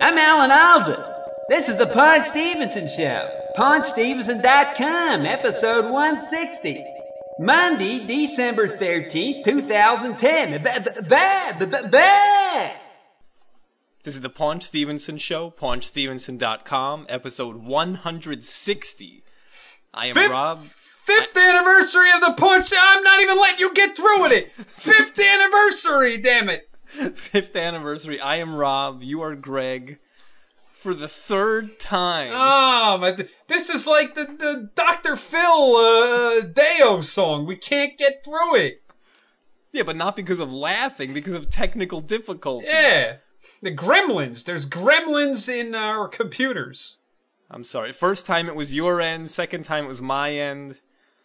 I'm Alan Alda. This is the Paunch Stevenson Show. PaunchStevenson.com, episode 160. Monday, December 13th, 2010. Ba- ba- ba- ba- ba- This is the Paunch Stevenson Show, paunchstevenson.com, episode 160. I am Fifth- Rob. Fifth anniversary of the Paunch. I'm not even letting you get through with it. Fifth anniversary, damn it. Fifth anniversary. I am Rob. You are Greg. For the third time. Oh, my, this is like the, the Dr. Phil uh, Deo song. We can't get through it. yeah, but not because of laughing, because of technical difficulty. Yeah. The gremlins. There's gremlins in our computers. I'm sorry. First time it was your end, second time it was my end.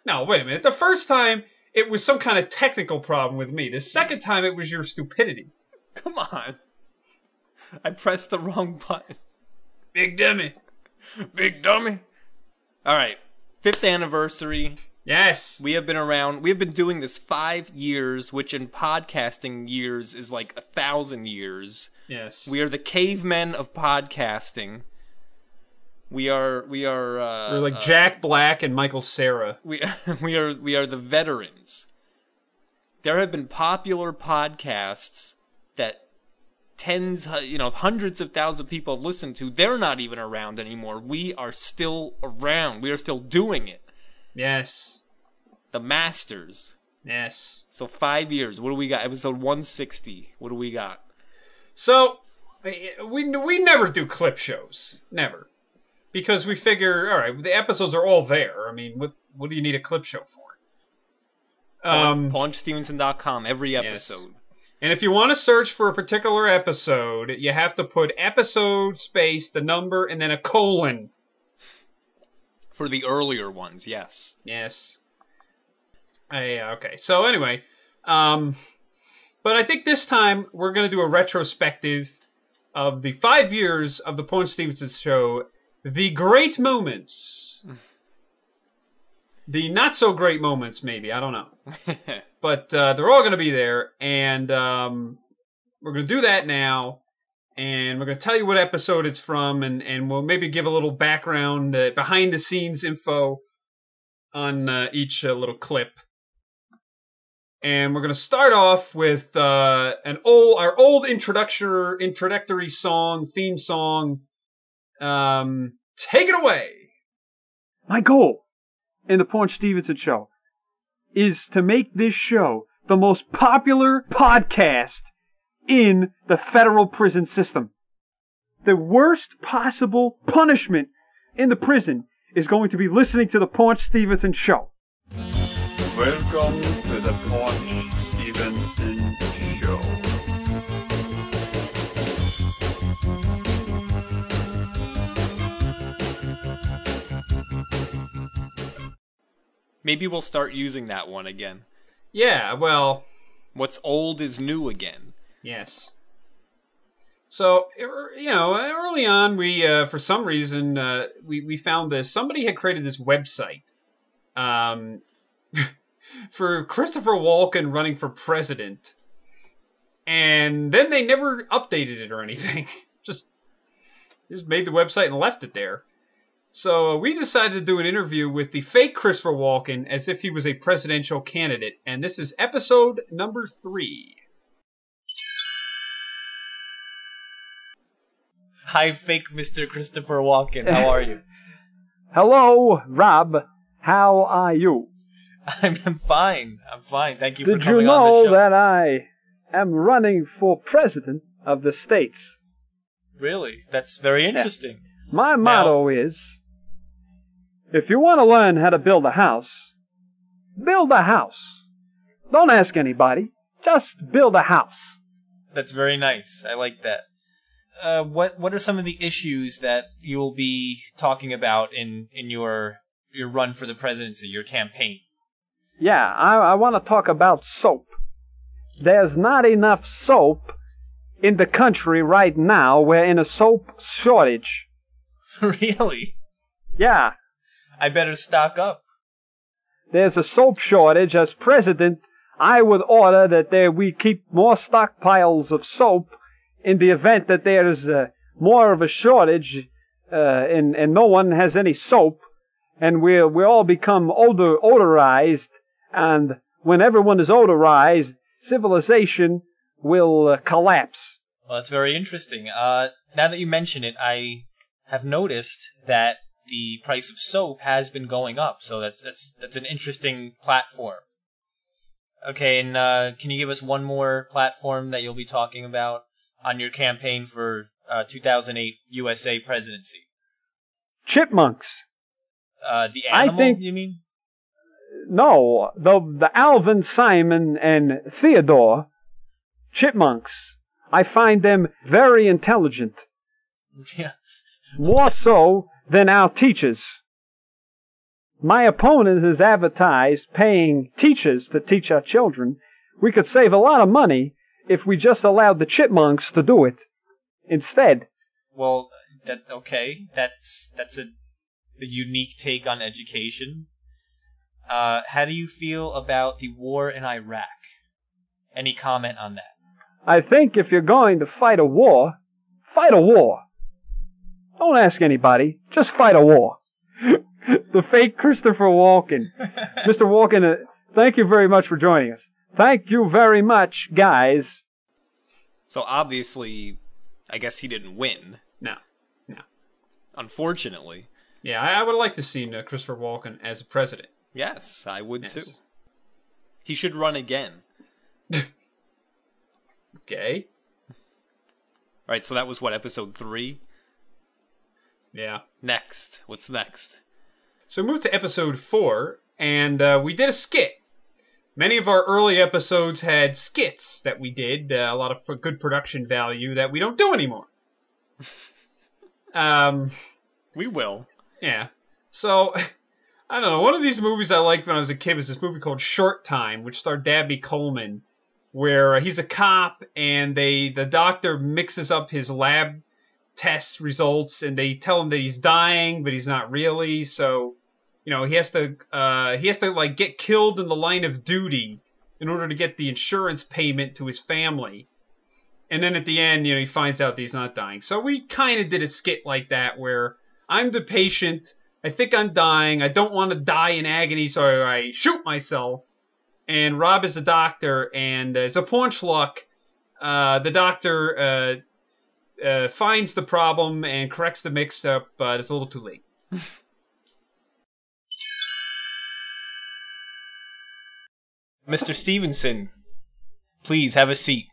No, wait a minute. The first time, it was some kind of technical problem with me. The second time, it was your stupidity. Come on. I pressed the wrong button. Big dummy. Big dummy. All right. Fifth anniversary. Yes. We have been around. We have been doing this five years, which in podcasting years is like a thousand years. Yes. We are the cavemen of podcasting. We are. We are. Uh, We're like uh, Jack Black and Michael Cera. we we are we are the veterans. There have been popular podcasts that tens, you know, hundreds of thousands of people have listened to. They're not even around anymore. We are still around. We are still doing it. Yes. The masters. Yes. So five years. What do we got? Episode one sixty. What do we got? So we we never do clip shows, never, because we figure, all right, the episodes are all there. I mean, what what do you need a clip show for? Um, PaunchStevenson.com. Every yes. episode. and if you want to search for a particular episode, you have to put episode space, the number, and then a colon. For the earlier ones, yes. Yes. Uh, yeah, okay. So anyway, um, but I think this time we're going to do a retrospective of the five years of the Paunch Stevenson show, the great moments, the not so great moments, maybe I don't know, but uh, they're all going to be there, and um, we're going to do that now. And we're going to tell you what episode it's from, and, and we'll maybe give a little background, uh, behind the scenes info on uh, each uh, little clip. And we're going to start off with uh, an old, our old introductory introductory song, theme song. Um, take it away. My goal in the Paunch Stevenson show is to make this show the most popular podcast in the federal prison system. The worst possible punishment in the prison is going to be listening to the Paunch Stevenson show. Welcome to the Paunch Stevenson Maybe we'll start using that one again. Yeah, well, What's old is new again. Yes. So er, you know, early on, we uh, for some reason uh, we we found this. Somebody had created this website um, for Christopher Walken running for president, and then they never updated it or anything. just just made the website and left it there. So uh, we decided to do an interview with the fake Christopher Walken as if he was a presidential candidate, and this is episode number three. Hi, fake Mr. Christopher Walken. How are you? Hello, Rob. How are you? I'm, I'm fine. I'm fine. Thank you for Did you coming on the know show. that I am running for president of the states? Really? That's very interesting. My motto is if you want to learn how to build a house, build a house. Don't ask anybody. Just build a house. That's very nice. I like that. Uh, what What are some of the issues that you will be talking about in in your your run for the presidency, your campaign? Yeah, I, I want to talk about soap. There's not enough soap in the country right now. We're in a soap shortage. really? Yeah, I better stock up. there's a soap shortage. As president, I would order that there we keep more stockpiles of soap in the event that there is uh, more of a shortage, uh, and and no one has any soap, and we we all become odor odorized, and when everyone is odorized, civilization will uh, collapse. Well, that's very interesting. Uh, now that you mention it, I have noticed that the price of soap has been going up. So that's that's that's an interesting platform. Okay, and uh, can you give us one more platform that you'll be talking about on your campaign for uh, 2008 USA presidency? Chipmunks. Uh, the I animal, think- you mean? No, the the Alvin, Simon, and Theodore chipmunks. I find them very intelligent, Yeah. more so than our teachers. My opponent has advertised paying teachers to teach our children. We could save a lot of money if we just allowed the chipmunks to do it instead. Well, that okay. That's that's a, a unique take on education. Uh, how do you feel about the war in Iraq? Any comment on that? I think if you're going to fight a war, fight a war. Don't ask anybody. Just fight a war. the fake Christopher Walken. Mr. Walken, uh, thank you very much for joining us. Thank you very much, guys. So obviously, I guess he didn't win. No. No. Unfortunately. Yeah, I, I would like to see uh, Christopher Walken as a president. Yes, I would Yes. too. He should run again. Okay. All right, so that was what, episode three? Yeah. Next. What's next? So we moved to episode four, and uh, we did a skit. Many of our early episodes had skits that we did, uh, a lot of good production value that we don't do anymore. um, We will. yeah. So, I don't know. One of these movies I liked when I was a kid was this movie called Short Time, which starred Dabney Coleman, where uh, he's a cop and they the doctor mixes up his lab test results and they tell him that he's dying, but he's not really. So, you know, he has to uh, he has to like get killed in the line of duty in order to get the insurance payment to his family. And then at the end, you know, he finds out that he's not dying. So we kind of did a skit like that where I'm the patient. I think I'm dying. I don't want to die in agony, so I shoot myself. And Rob is the doctor, and as a punch luck, uh, the doctor uh, uh, finds the problem and corrects the mix-up, but it's a little too late. Mr. Stevenson, please have a seat.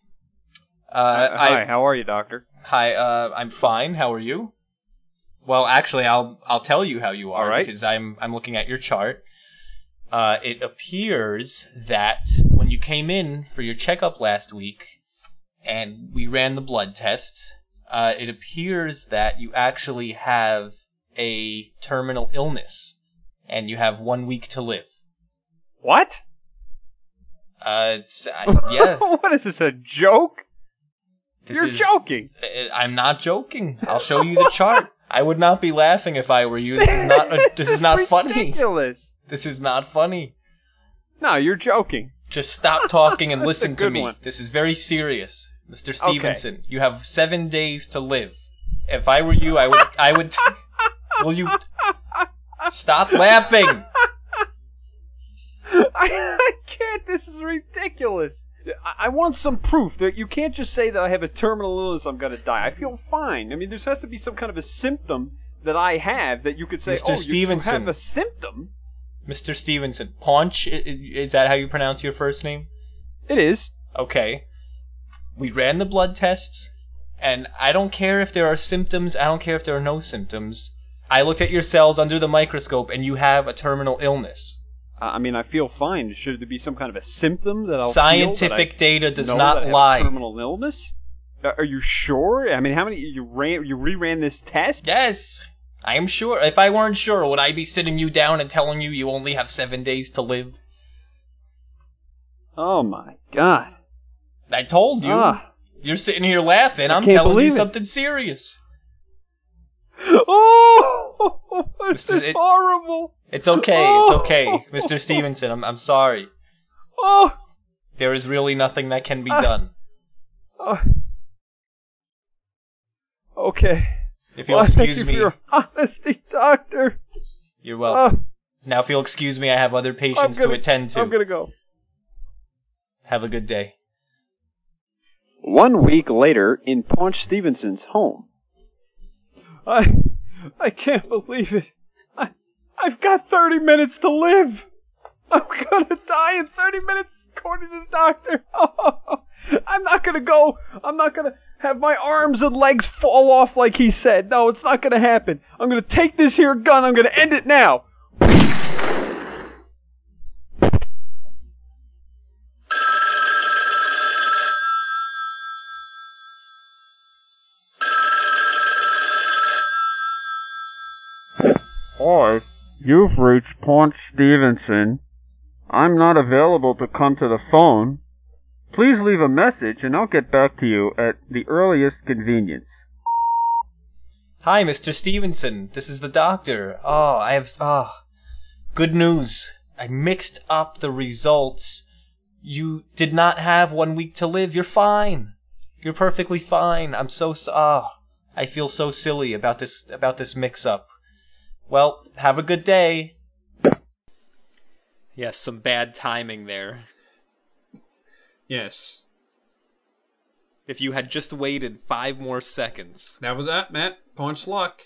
Uh, Hi, I, how are you, Doctor? hi, uh, I'm fine. How are you? Well, actually, I'll I'll tell you how you are All right. because I'm I'm looking at your chart. Uh, it appears that when you came in for your checkup last week, and we ran the blood tests, uh, it appears that you actually have a terminal illness, and you have one week to live. What? Uh, uh, yeah. what is this, a joke? this You're is- joking. Uh, I'm not joking. I'll show you the chart. I would not be laughing if I were you. This is not. A, this is not funny. ridiculous. This is not funny. No, you're joking. Just stop talking and listen to me. one. This is very serious, Mr. Okay. Stevenson. You have seven days to live. If I were you, I would. I would. Will you stop laughing? I, I can't. This is ridiculous. I, I want some proof that you can't just say that I have a terminal illness. I'm going to die. I feel fine. I mean, there has to be some kind of a symptom that I have that you could say, Mr. oh, you, you have a symptom. Mr. Stevenson, Paunch. i- i- Is that how you pronounce your first name? It is. Okay. We ran the blood tests, and I don't care if there are symptoms, I don't care if there are no symptoms. I looked at your cells under the microscope, and you have a terminal illness. I mean, I feel fine. Should there be some kind of a symptom that I'll feel that Scientific I data does not that I have lie. terminal illness? Uh, Are you sure? I mean, how many you ran? You reran this test? Yes, I am sure. If I weren't sure, would I be sitting you down and telling you you only have seven days to live? Oh my god! I told you. Ah. You're sitting here laughing. I I'm telling you believe it. something serious. Oh, this Mr. is It- horrible. It's okay. Oh. It's okay, Mr. Stevenson. I'm I'm sorry. Oh, There is really nothing that can be Ah. done. oh. Okay. If you'll Well, thank excuse you me, for your honesty, doctor. you're Uh, welcome. now, if you'll excuse me, I have other patients gonna, to attend to. I'm gonna go. Have a good day. One week later, in Paunch Stevenson's home. I, I can't believe it. I, I've got 30 minutes to live. I'm gonna die in 30 minutes, according to the doctor. I'm not gonna go. I'm not gonna have my arms and legs fall off like he said. No, it's not gonna happen. I'm gonna take this here gun. I'm gonna end it now. You've reached Paunch Stevenson. I'm not available to come to the phone. Please leave a message and I'll get back to you at the earliest convenience. Hi, Mr. Stevenson. This is the doctor. Oh, I have ah, good news. I mixed up the results. You did not have one week to live. You're fine. You're perfectly fine. I'm so ah. I feel so silly about this about this mix-up. Well, have a good day. Yes, some bad timing there. Yes. If you had just waited five more seconds. That was that, Matt. Punch luck.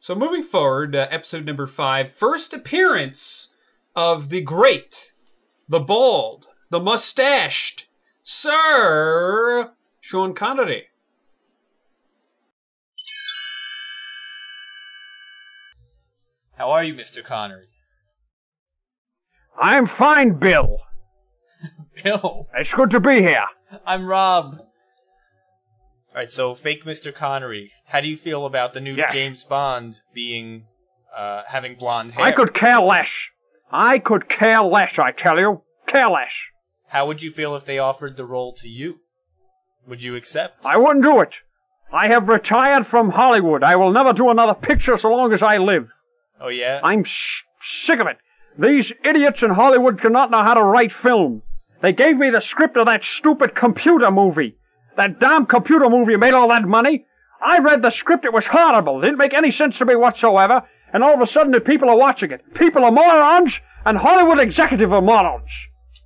So moving forward, uh, episode number five, first appearance of the great, the bald, the mustached Sir Sean Connery. How are you, Mr. Connery? I'm fine, Bill. Bill, It's good to be here. I'm Rob. All right, so fake Mr. Connery. How do you feel about the new Yeah. James Bond being uh having blonde hair? I could care less. I could care less, I tell you. Care less. How would you feel if they offered the role to you? Would you accept? I wouldn't do it. I have retired from Hollywood. I will never do another picture so long as I live. Oh yeah. I'm sh- sick of it. These idiots in Hollywood cannot know how to write film. They gave me the script of that stupid computer movie. That damn computer movie made all that money. I read the script. It was horrible. It didn't make any sense to me whatsoever. And all of a sudden, the people are watching it. People are morons, and Hollywood executives are morons.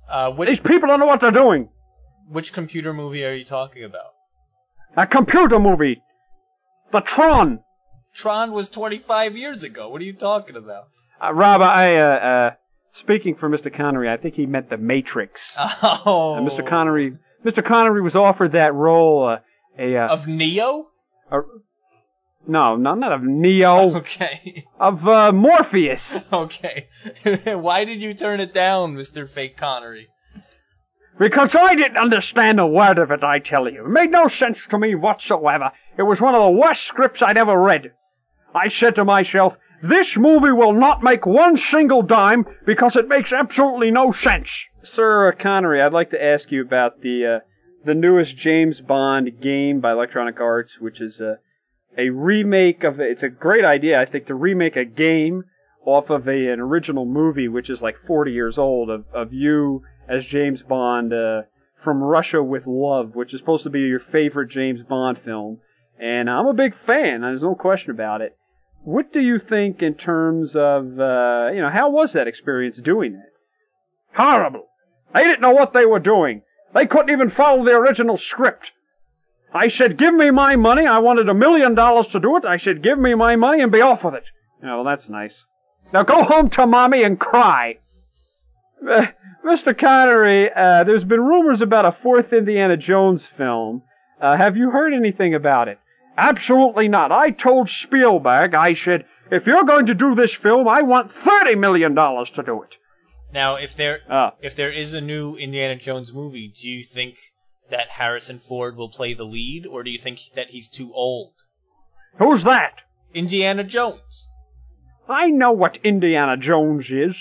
Uh, which These people don't know what they're doing. which computer movie are you talking about? A computer movie. The Tron. Tron was 25 years ago. What are you talking about? Uh, Rob, I, uh, uh, speaking for Mr. Connery, I think he meant The Matrix. Oh, Uh, Mr. Connery, Mr. Connery was offered that role, uh, a, uh, of Neo. a, no, no, not of Neo, Okay, of, uh, Morpheus. okay. Why did you turn it down, Mr. Fake Connery? Because I didn't understand a word of it, I tell you. It made no sense to me whatsoever. It was one of the worst scripts I'd ever read. I said to myself, this movie will not make one single dime because it makes absolutely no sense. Sir Connery, I'd like to ask you about the, uh, the newest James Bond game by Electronic Arts, which is, uh, a remake of, it's a great idea, I think, to remake a game off of a, an original movie, which is like 40 years old, of, of you as James Bond uh, from Russia with Love, which is supposed to be your favorite James Bond film. And I'm a big fan. There's no question about it. What do you think in terms of, uh, you know, how was that experience doing it? Horrible. They didn't know what they were doing. They couldn't even follow the original script. I said, give me my money. I wanted a million dollars to do it. I said, give me my money and be off with it. Yeah, well, that's nice. Now go home to mommy and cry. Uh, Mr. Connery, uh, there's been rumors about a fourth Indiana Jones film. Uh, have you heard anything about it? Absolutely not. I told Spielberg, I said, if you're going to do this film, I want $30 million to do it. Now, if there Uh, if there is a new Indiana Jones movie, do you think that Harrison Ford will play the lead, or do you think that he's too old? who's that? Indiana Jones. I know what Indiana Jones is.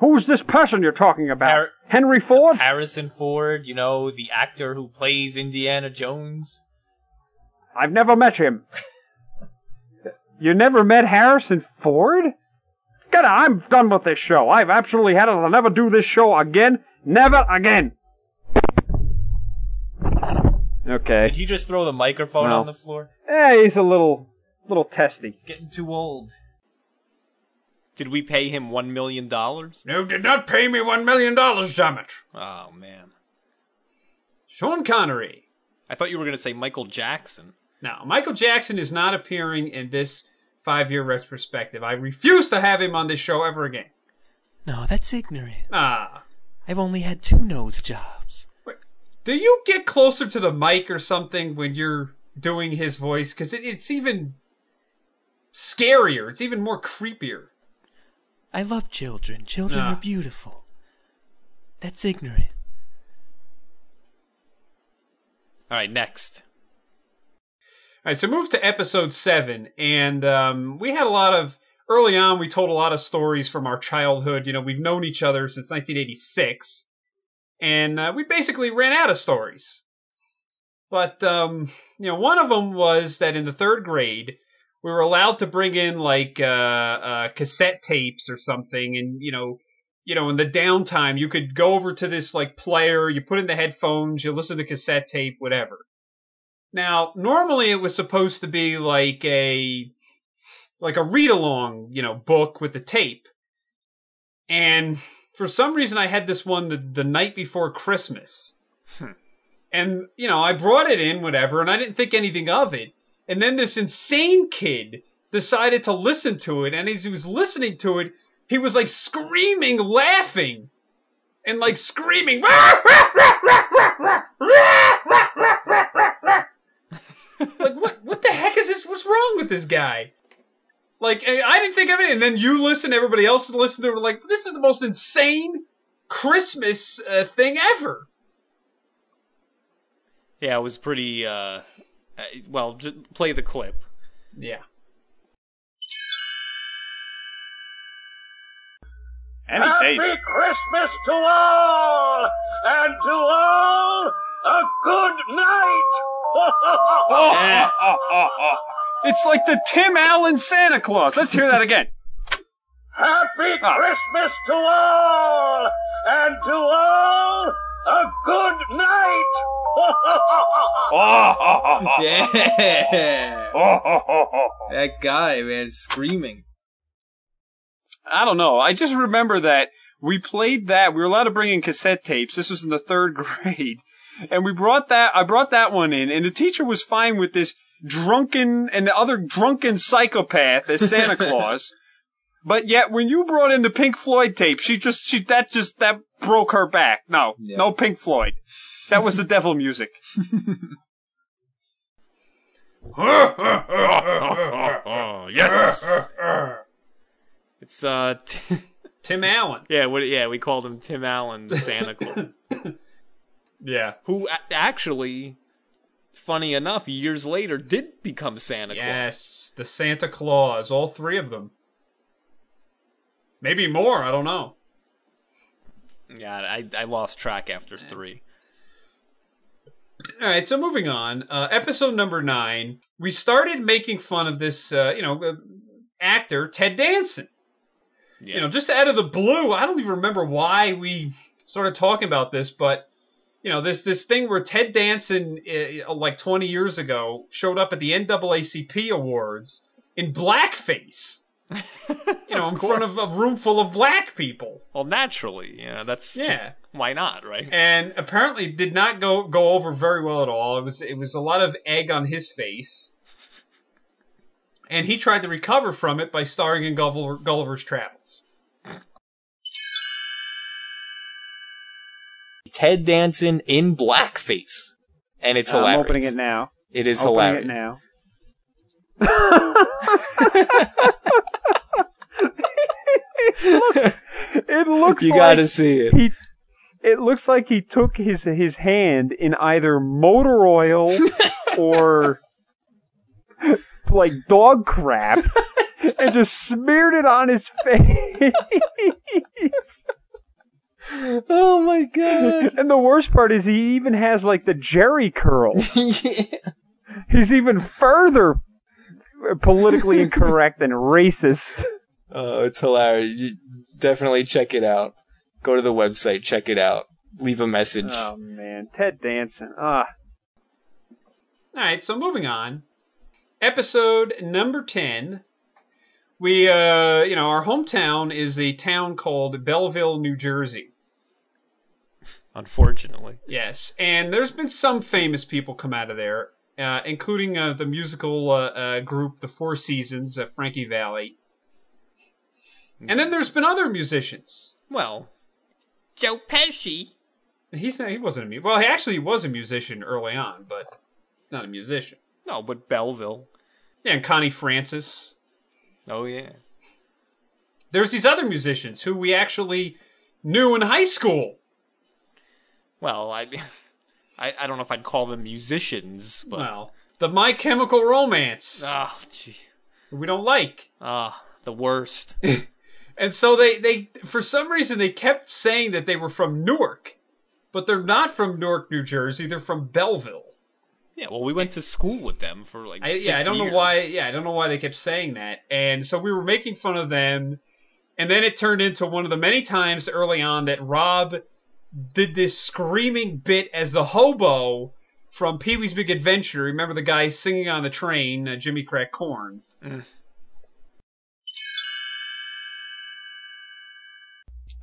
Who's this person you're talking about? Har- Henry Ford? Harrison Ford, you know, the actor who plays Indiana Jones. I've never met him. you never met Harrison Ford? Get out. I'm done with this show. I've absolutely had it. I'll never do this show again. Never again. Okay. Did he just throw the microphone Well. on the floor? Eh, he's a little, little testy. He's getting too old. Did we pay him one million dollars? No, did not pay me one million dollars, damn it. Oh man, Sean Connery. I thought you were gonna say Michael Jackson. Now, Michael Jackson is not appearing in this five-year retrospective. I refuse to have him on this show ever again. No, that's ignorant. Ah. I've only had two nose jobs. Do you get closer to the mic or something when you're doing his voice? Because it, it's even scarier. It's even more creepier. I love children. Children Ah. are beautiful. That's ignorant. All right, next. All right, so move to episode seven, and um, we had a lot of early on. We told a lot of stories from our childhood. You know, we've known each other since 1986, and uh, we basically ran out of stories. But um, you know, one of them was that in the third grade, we were allowed to bring in like uh, uh, cassette tapes or something, and you know. You know, in the downtime, you could go over to this like player, you put in the headphones, you listen to cassette tape, whatever. Now, normally it was supposed to be like a like a read along, you know, book with the tape. And for some reason I had this one the, the night before Christmas. And, you know, I brought it in, whatever, and I didn't think anything of it. And then this insane kid decided to listen to it, and as he was listening to it, he was like screaming, laughing, and like screaming. Like what what the heck is this what's wrong with this guy like I I didn't think of it and then you listen everybody else listened to it like this is the most insane christmas uh, thing ever Yeah, it was pretty. Uh, uh, well, just play the clip. yeah Any Happy day. Christmas to all, and to all a good night. Oh, oh. It's like the Tim Allen Santa Claus. Let's hear that again. Happy Ah. Christmas to all, and to all a good night. Yeah, that guy, man, screaming. I don't know. I just remember that we played that. We were allowed to bring in cassette tapes. This was in the third grade. And we brought that, I brought that one in, and the teacher was fine with this drunken and the other drunken psychopath as Santa Claus. But yet, when you brought in the Pink Floyd tape, she just, she, that just, that broke her back. No, Yeah. no Pink Floyd. That was the devil music. yes. It's uh, t- tim allen yeah, what? Yeah, we called him Tim Allen, the Santa Claus, yeah who a- actually, funny enough, years later did become Santa Claus. yes the santa claus all three of them maybe more i don't know Yeah, I I lost track after three. All right, so moving on. Uh, episode number nine. We started making fun of this, uh, you know, uh, actor Ted Danson. Yeah. You know, just out of the blue. I don't even remember why we started talking about this, but you know, this this thing where Ted Danson, uh, like 20 years ago, showed up at the NAACP awards in blackface. You know, in front of a room full of black people. well, naturally, you know, that's Yeah. Why not, right? and apparently did not go go over very well at all. It was it was a lot of egg on his face, and he tried to recover from it by starring in Gulliver, Gulliver's Travels. Ted Danson in blackface, and it's I'm hilarious. opening it now. It is opening hilarious. it now. it looks You like gotta see it. he it looks like he took his his hand in either motor oil or like dog crap and just smeared it on his face. Oh my god. and the worst part is he even has like the Jheri curl. He's even further politically incorrect and racist. Oh, it's hilarious. You definitely check it out. Go to the website, check it out. Leave a message. Oh man, Ted Danson. Ah, All right, so moving on. Episode number 10. We, uh, you know, our hometown is a town called Belleville, New Jersey. Unfortunately. Yes, and there's been some famous people come out of there, uh, including uh, the musical uh, uh, group The Four Seasons, uh, Frankie Valli. And then there's been other musicians. Well, Joe Pesci. He's not, he wasn't a mu- well, he actually was a musician early on, but not a musician. No, but Belleville. Yeah, and Connie Francis. Oh yeah. There's these other musicians who we actually knew in high school. Well, I, I, I don't know if I'd call them musicians, but Well, the My Chemical Romance, ah, gee, we don't like. ah, the worst. And so they, they, for some reason, they kept saying that they were from Newark, but they're not from Newark, New Jersey. They're from Belleville. Yeah, well, we went to school with them for like I, six yeah, I don't years. know why. Yeah, I don't know why they kept saying that. And so we were making fun of them, and then it turned into one of the many times early on that Rob did this screaming bit as the hobo from Pee Wee's Big Adventure. Remember the guy singing on the train, uh, Jimmy Crack Corn.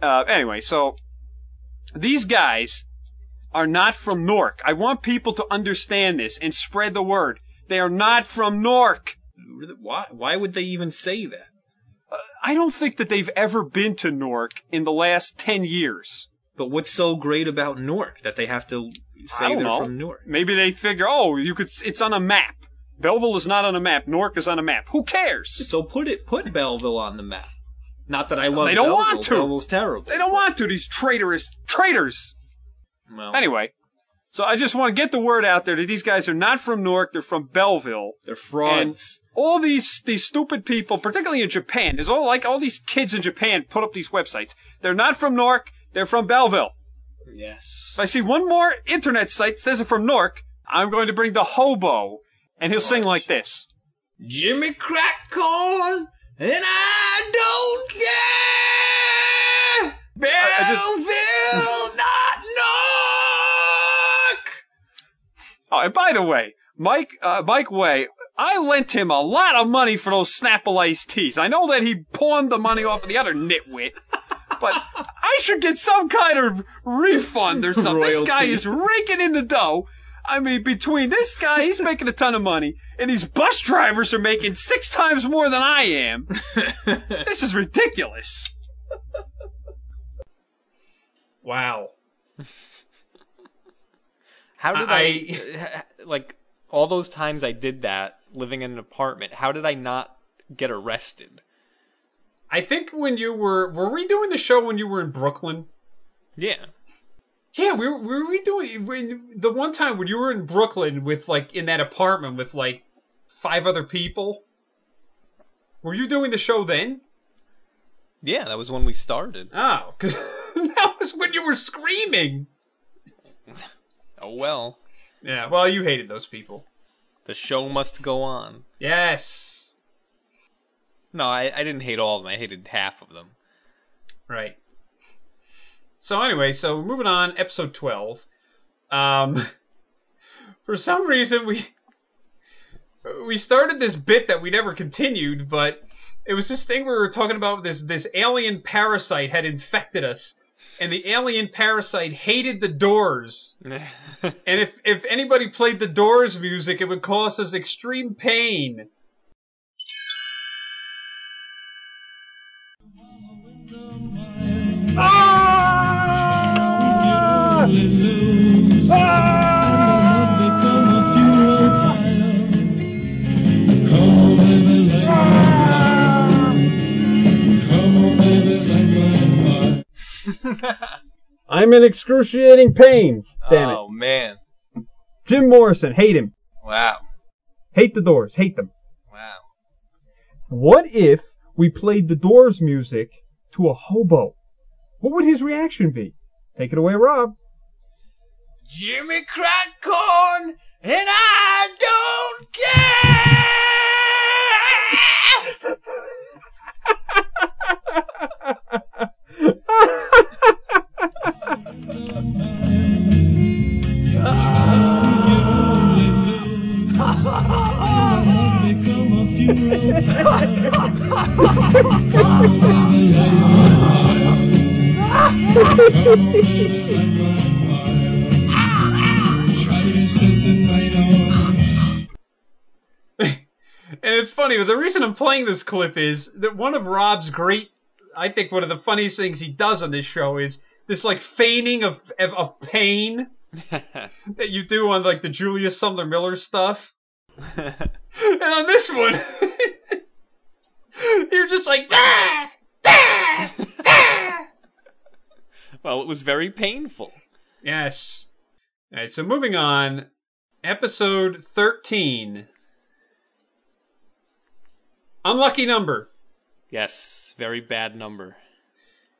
Uh, anyway, so these guys are not from Nork. I want people to understand this and spread the word. They are not from Nork. Why? Why would they even say that? I don't think that they've ever been to Nork in the last 10 years. But what's so great about Newark that they have to say they're know. from Newark? Maybe they figure, oh, you could, it's on a map. Belleville is not on a map. Newark is on a map. Who cares? So put it, put Belleville on the map. Not that I love. They don't Belleville. want to. Belleville's terrible. They don't want to, these traitorous traitors. Well, Anyway, so I just want to get the word out there that these guys are not from Newark, they're from Belleville. they're frauds. all these these stupid people, particularly in Japan, there's all like all these kids in Japan put up these websites. They're not from Newark, they're from Belleville. yes. If I see one more internet site that says they're from Newark, I'm going to bring the hobo, and he'll sing like this. Jimmy crack corn, and I don't care. I just- Belleville, not Newark. Oh, and by the way, Mike uh, Mike Way, I lent him a lot of money for those Snapple iced teas. I know that he pawned the money off of the other nitwit. But I should get some kind of refund or something. This guy is raking in the dough. I mean, between this guy, he's making a ton of money, and these bus drivers are making six times more than I am. this is ridiculous. Wow. How did I- I, like all those times I did that living in an apartment? How did I not get arrested? I think when you were, were we doing the show when you were in Brooklyn? Yeah. Yeah, we were, were we doing when the one time when you were in Brooklyn with like in that apartment with like five other people. Were you doing the show then? Yeah, that was when we started. Oh, because that was when you were screaming. Oh well. Yeah, well, you hated those people. The show must go on. Yes. No, I, I didn't hate all of them. I hated half of them. Right. So anyway, so moving on, episode twelve. Um, for some reason we we started this bit that we never continued, but it was this thing we were talking about. This this alien parasite had infected us, and the alien parasite hated the Doors. And if if anybody played the Doors music, it would cause us extreme pain. I'm in excruciating pain. Damn oh man! Jim Morrison, hate him. Wow! Hate the Doors, hate them. Wow! What if we played the Doors music to a hobo? What would his reaction be? Take it away, Rob. Jimmy crack corn, and I don't care. A. and it's funny, but the reason I'm playing this clip is that one of Rob's great, I think one of the funniest things he does on this show is this like feigning of of, of pain that you do on like the Julius Sumner Miller stuff. and on this one, you're just like, ah, ah, ah. Well, it was very painful. Yes. All right, so moving on. Episode 13. Unlucky number. Yes, very bad number.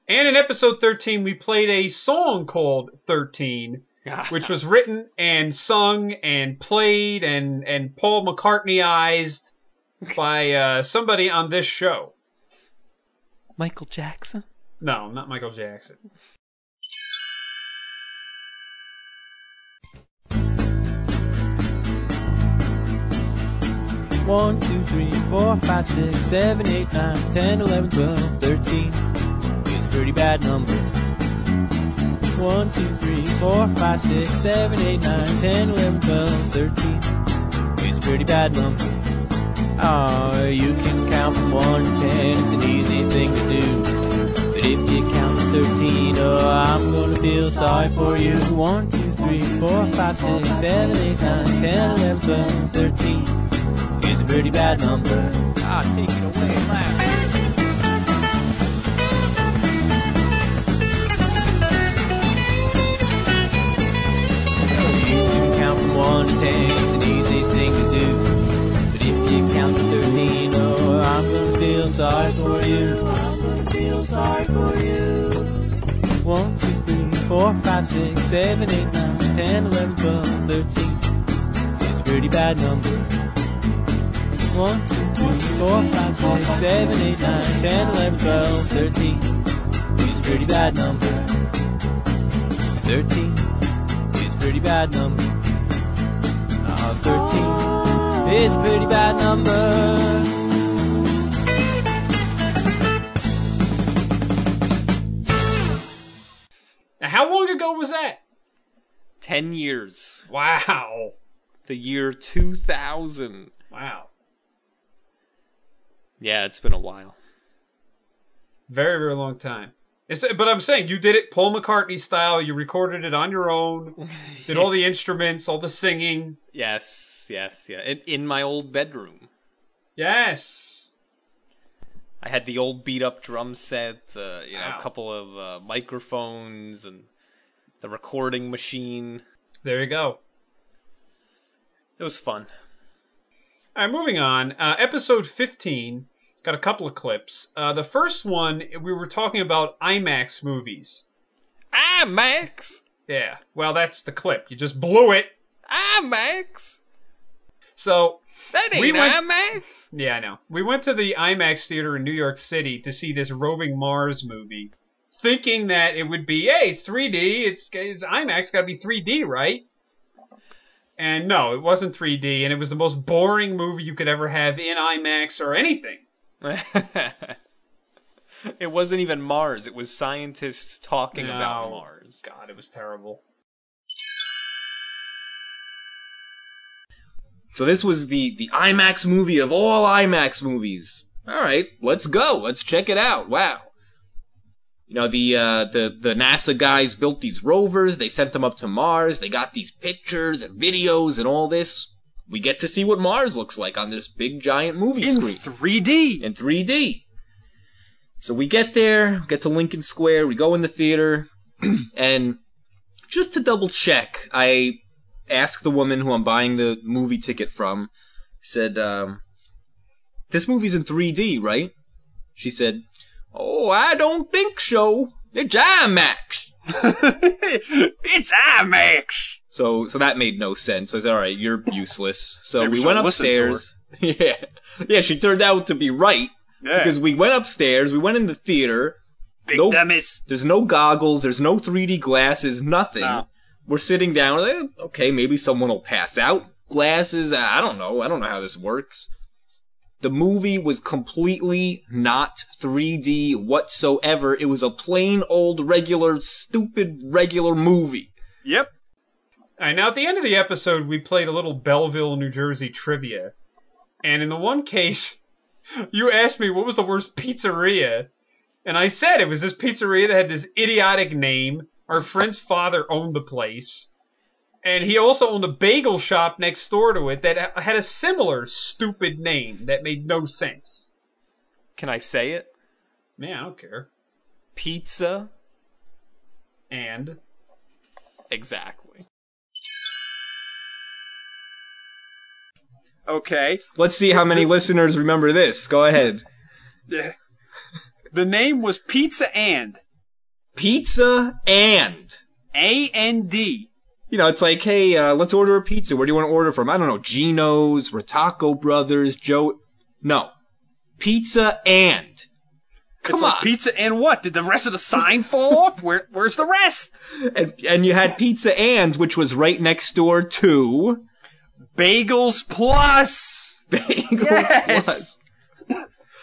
And in episode 13, we played a song called 13, which was written and sung and played and, and Paul McCartneyized by uh, somebody on this show. Michael Jackson. No, not Michael Jackson. One, two, three, four, five, six, seven, eight, nine, ten, eleven, twelve, thirteen. It's a pretty bad number. One, two, three, four, five, six, seven, eight, nine, ten, eleven, twelve, thirteen. It's a pretty bad number. Oh, you can count from one to ten. It's an easy thing to do. But if you count to thirteen, oh, I'm gonna feel sorry for you. One, two, three, four, five, six, seven, eight, nine, ten, eleven, twelve, thirteen is a pretty bad number. Ah, take it away, laugh. You can count from one to ten, it's an easy thing to do. But if you count to thirteen, oh, I'm gonna feel sorry for you. I'm gonna feel sorry for you. One, two, three, four, five, six, seven, eight, nine, ten, eleven, twelve, thirteen. It's a pretty bad number. One, two, three, four, five, six, seven, eight, nine, ten, eleven, twelve, thirteen. Is a pretty bad number. Thirteen is a pretty bad number. Ah, thirteen is a pretty bad number. Now, how long ago was that? Ten years. Wow. The year 2000. Wow. Yeah, it's been a while. Very, very long time. It's, but I'm saying you did it Paul McCartney style. You recorded it on your own. Did all the instruments, all the singing. Yes, yes, yeah. In, in my old bedroom. Yes. I had the old beat up drum set, uh, you know, a couple of uh, microphones and the recording machine. There you go. It was fun. All right, moving on. Uh, episode 15 got a couple of clips. Uh, the first one, we were talking about IMAX movies. IMAX! Yeah, well, that's the clip. You just blew it. IMAX! So, That ain't We went- IMAX! yeah, I know. We went to the IMAX theater in New York City to see this Roving Mars movie, thinking that it would be, hey, it's 3D, it's, it's IMAX, gotta be 3D, right? And no, it wasn't 3D, and it was the most boring movie you could ever have in IMAX or anything. it wasn't even Mars, it was scientists talking about Mars. God, it was terrible. So this was the the IMAX movie of all IMAX movies. All right, let's go. Let's check it out. Wow. You know the uh, the the NASA guys built these rovers. They sent them up to Mars. They got these pictures and videos and all this. We get to see what Mars looks like on this big giant movie In screen 3D! in 3D. So we get there, get to Lincoln Square, we go in the theater, and just to double check, I asked the woman who I'm buying the movie ticket from, said, um, this movie's in 3D, right? She said, oh, I don't think so. It's IMAX. it's IMAX. So, so that made no sense. I said, all right, you're useless. So we went listen to her. upstairs. yeah. Yeah, she turned out to be right. Yeah. Because we went upstairs, we went in the theater. Big no- dummies. There's no goggles, there's no 3D glasses, nothing. No. We're sitting down, like, okay, maybe someone will pass out glasses. I don't know. I don't know how this works. The movie was completely not 3D whatsoever. It was a plain old regular stupid regular movie. Yep. Right, now at the end of the episode, we played a little Belleville, New Jersey trivia. And in the one case, you asked me what was the worst pizzeria. And I said it was this pizzeria that had this idiotic name. Our friend's father owned the place. And he also owned a bagel shop next door to it that had a similar stupid name that made no sense. Can I say it? Man, I don't care. Pizza. And Exactly. Okay. Let's see how many listeners remember this. Go ahead. The name was Pizza and Pizza and. A N D. You know, it's like, hey, uh, let's order a pizza. Where do you want to order from? I don't know, Geno's, Rataco Brothers, Joe. No. Pizza and. Come it's on. like pizza and what? Did the rest of the sign fall off? Where Where's the rest? and, and you had Pizza and, which was right next door to Bagels plus. Bagels Yes. Plus.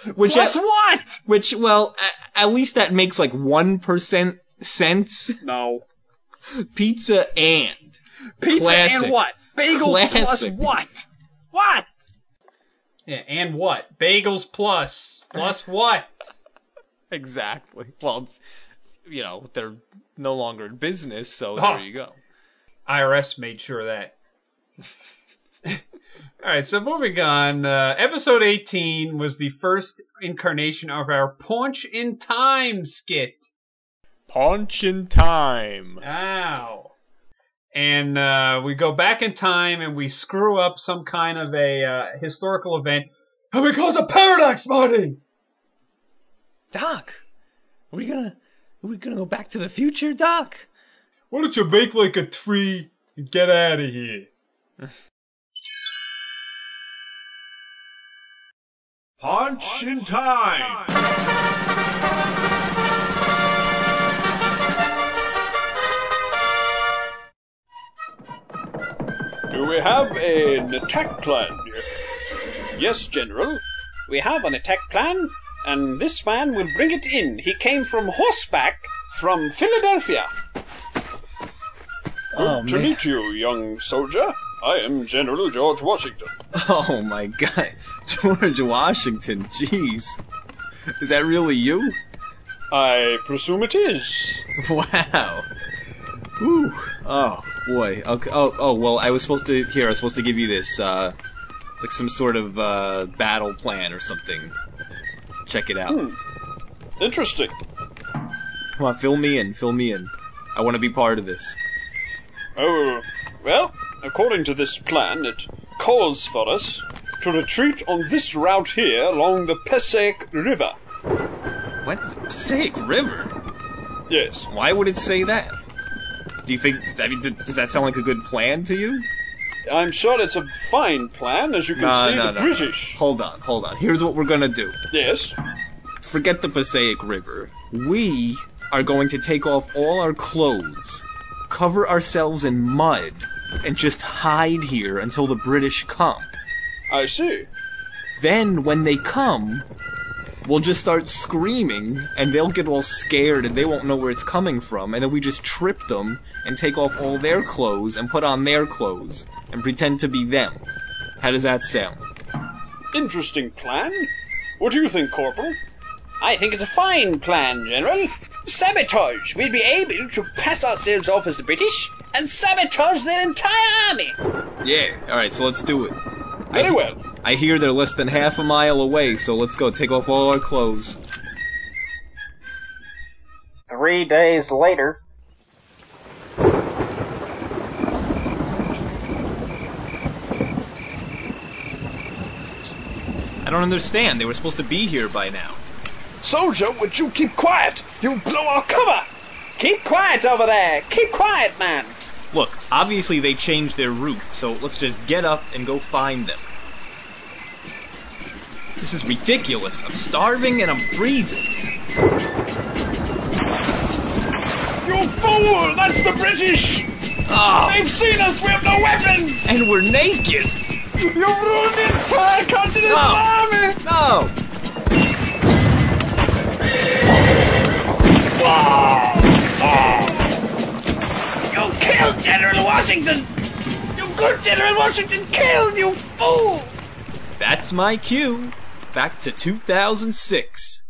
Which, Plus at, what? which, well, at, at least that makes like 1% sense. No. Pizza and. Pizza Classic. and what? Bagels plus what? What? yeah, and what? Bagels plus. Plus what? Exactly. Well, it's, you know, they're no longer in business, so Oh. there you go. IRS made sure of that. All right, so moving on. Uh, episode 18 was the first incarnation of our Paunch in Time skit. Paunch in time. Ow. And uh, we go back in time and we screw up some kind of a uh, historical event. And we cause a paradox, Marty! Doc, are we gonna are we gonna go back to the future, Doc? Why don't you make like a tree and get out of here? Paunch in time. Do we have an attack plan yet? Yes, General. We have an attack plan, and this man will bring it in. He came from horseback from Philadelphia. Oh, Good to meet you, young soldier. I am General George Washington. Oh my god. George Washington, jeez. Is that really you? I presume it is. Wow. Whew. Oh boy. Okay. Oh, oh well. I was supposed to here. I was supposed to give you this, uh, like some sort of uh, battle plan or something. Check it out. Interesting. Come on, fill me in. Fill me in. I want to be part of this. Oh, well, according to this plan, it calls for us to retreat on this route here along the Passaic River. What? The Passaic River? Yes. Why would it say that? Do you think? I mean, does that sound like a good plan to you? I'm sure it's a fine plan, as you can No, see no, the no. British. Hold on, hold on. Here's what we're gonna do. Yes. Forget the Passaic River. We are going to take off all our clothes, cover ourselves in mud, and just hide here until the British come. I see. Then, when they come, we'll just start screaming, and they'll get all scared and they won't know where it's coming from, and then we just trip them and take off all their clothes and put on their clothes and pretend to be them. How does that sound? Interesting plan. What do you think, Corporal? I think it's a fine plan, General. Sabotage. We'll be able to pass ourselves off as the British and sabotage their entire army. Yeah, alright, so let's do it. Very I, well. I hear they're less than half a mile away, so let's go take off all our clothes. Three days later. I don't understand. They were supposed to be here by now. Soldier, would you keep quiet? You'll blow our cover! Keep quiet over there. Keep quiet, man. Look, obviously they changed their route, so let's just get up and go find them. This is ridiculous. I'm starving and I'm freezing. You fool! That's the British! Oh, They've seen us! We have no weapons! and we're naked. You've ruined the entire continental army! No! You killed General Washington! You good General Washington killed, you fool! That's my cue. Back to 2006.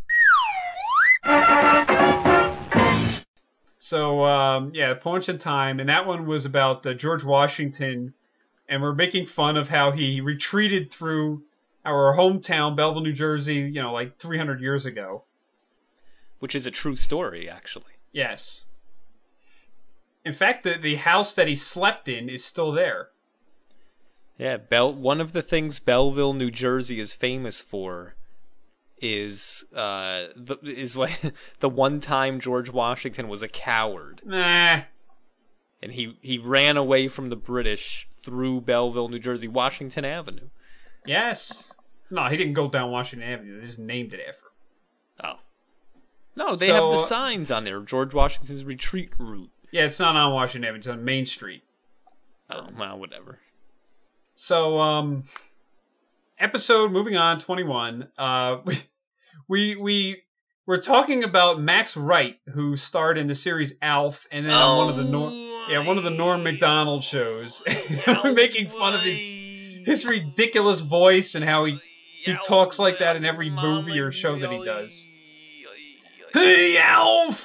So um, yeah, Paunch in Time, and that one was about uh, George Washington, and we're making fun of how he retreated through our hometown, Belleville, New Jersey. You know, like 300 years ago. Which is a true story, actually. Yes. In fact, the the house that he slept in is still there. Yeah, Bell. One of the things Belleville, New Jersey, is famous for is uh the, is like the one time George Washington was a coward Nah. and he he ran away from the British through Belleville, New Jersey, Washington Avenue. Yes. No, he didn't go down Washington Avenue. They just named it after. him. Oh. No, they have the signs on there. George Washington's retreat route. Yeah, it's not on Washington Avenue. It's on Main Street. Oh, well, whatever. So, um, episode moving on, twenty one. Uh, we we we we're talking about Max Wright, who starred in the series Alf, and then on one of the Nor- yeah one of the Norm Macdonald shows. we're making fun of his his ridiculous voice and how he he talks like that in every movie or show that he does. Hey Alf,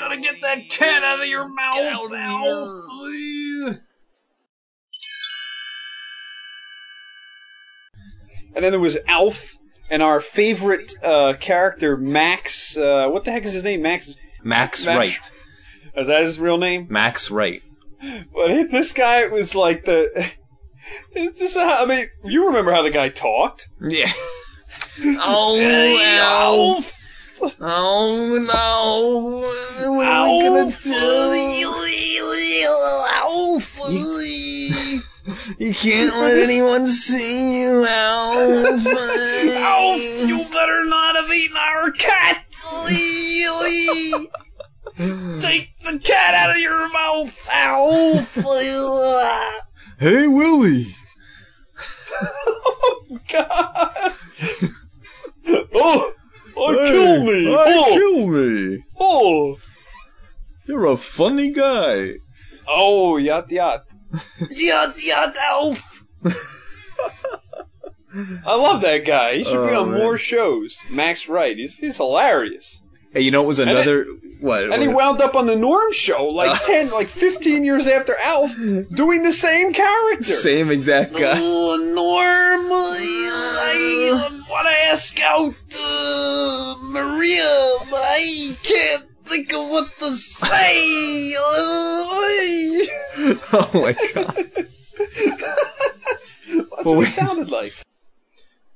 gotta get that cat out of your mouth, Alf. And then there was Alf and our favorite uh, character, Max. Uh, what the heck is his name? Max. Max, Max- Wright. Is that his real name? Max Wright. But this guy was like the. Is this how, I mean, you remember how the guy talked? Yeah. Oh, Alf. Oh no! What am I gonna do? You can't let anyone see you, Alf. Alf, you better not have eaten our cat! Take the cat out of your mouth, Alf! Hey, Willie. Oh, God! oh! Oh, Hey, kill me! Oh! kill me. Oh! You're a funny guy. Oh, yacht yacht. Yut, yut, Alf! I love that guy. He should be Oh, on man. more shows. Max Wright. He's, he's hilarious. Hey, you know what was And another what? And he wound up on the Norm show like 10, like 15 years after Alf, doing the same character. same exact guy. Oh, Norm, I want to ask out uh, Maria, but I can't think of what to say. oh my god. That's Well, what we- he sounded like.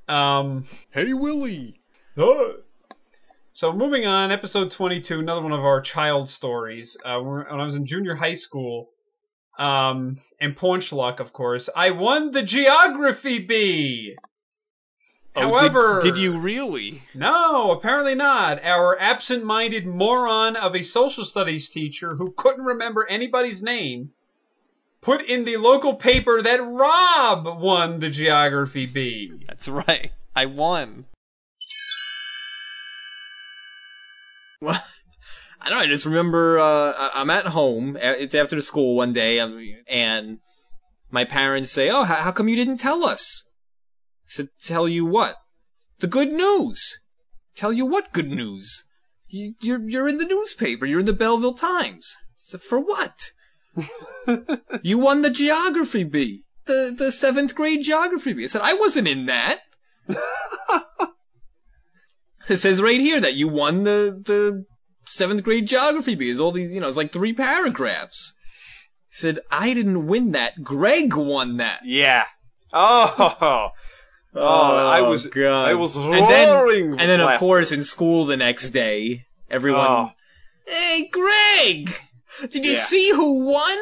Um. Hey, Willie. Oh. So moving on, episode 22, another one of our child stories. Uh, when I was in junior high school, um, and Paunch Luck, of course, I won the geography bee. Oh, However, did, did you really? No, apparently not. Our absent-minded moron of a social studies teacher who couldn't remember anybody's name put in the local paper that Rob won the geography bee. That's right. I won. Well, I don't know. I just remember uh, I'm at home. It's after the school one day, and my parents say, "Oh, how, come you didn't tell us?" I said, "Tell you what? The good news. Tell you what good news? You, you're you're in the newspaper. You're in the Belleville Times. Said, for what? you won the geography bee, the the seventh grade geography bee. I said, I wasn't in that. It says right here that you won the the seventh grade geography bee. It's all these, you know, it's like three paragraphs. He said, I didn't win that. Greg won that. Yeah. Oh. Oh, I oh, was, God. I was and then, roaring. and then of course in school the next day, everyone, Oh. hey Greg, did you Yeah. see who won?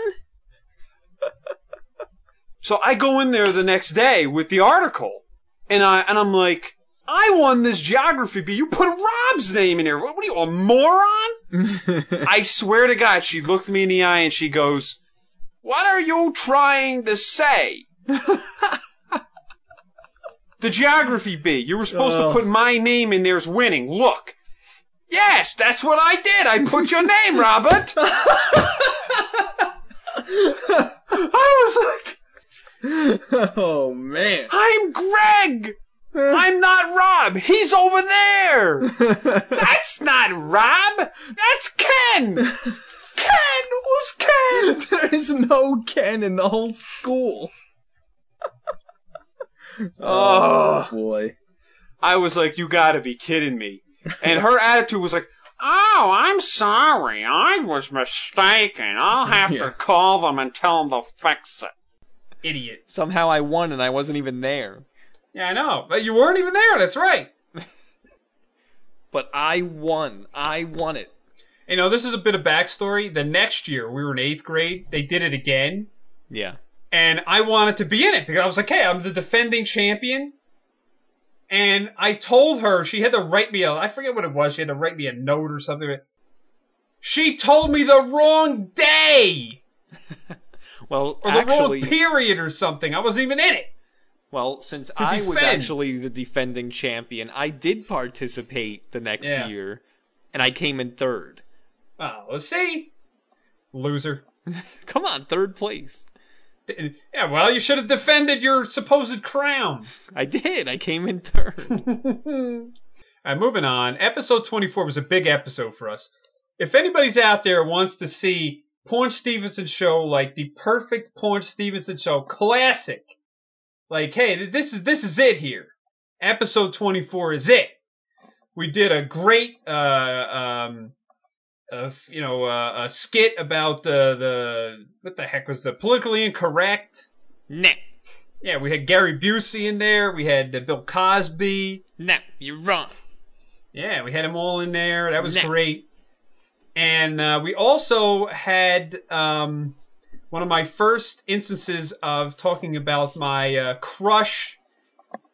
So I go in there the next day with the article, and I and I'm like, I won this geography bee. You put Rob's name in here. What, what are you, a moron? I swear to God, she looked me in the eye and she goes, "What are you trying to say?" the geography bee. You were supposed Oh. to put my name in there as winning. Look. Yes, that's what I did. I put your name, Robert. I was like, oh man. I'm Greg. I'm not Rob. He's over there. That's not Rob. That's Ken. Ken, who's Ken? there is no Ken in the whole school. Oh, oh. boy. I was like, you gotta be kidding me. And her attitude was like, oh, I'm sorry. I was mistaken. I'll have Yeah. to call them and tell them to fix it. Idiot. Somehow I won and I wasn't even there. Yeah, I know. But you weren't even there. That's right. But I won. I won it. You know, this is a bit of backstory. The next year, we were in eighth grade. They did it again. Yeah. and I wanted to be in it because I was like, hey, I'm the defending champion. And I told her she had to write me a, I forget what it was, she had to write me a note or something. She told me the wrong day! Well, Or the actually, wrong period or something. I wasn't even in it. Well, since I was actually the defending champion, I did participate the next Yeah. year, and I came in third. Oh, let's see. Loser. Come on, third place. Yeah, well, you should have defended your supposed crown. I did. I came in third. All right, moving on. Episode 24 was a big episode for us. If anybody's out there wants to see Paunch Stevenson show like the perfect Paunch Stevenson show classic, like hey, this is this is it here. Episode 24 is it. We did a great uh um uh, you know uh, a skit about the the what the heck was the politically incorrect Nah. yeah, we had Gary Busey in there. We had uh, Bill Cosby. No, you're wrong. Yeah, we had them all in there. That was Nah. great. And uh, we also had um, one of my first instances of talking about my uh, crush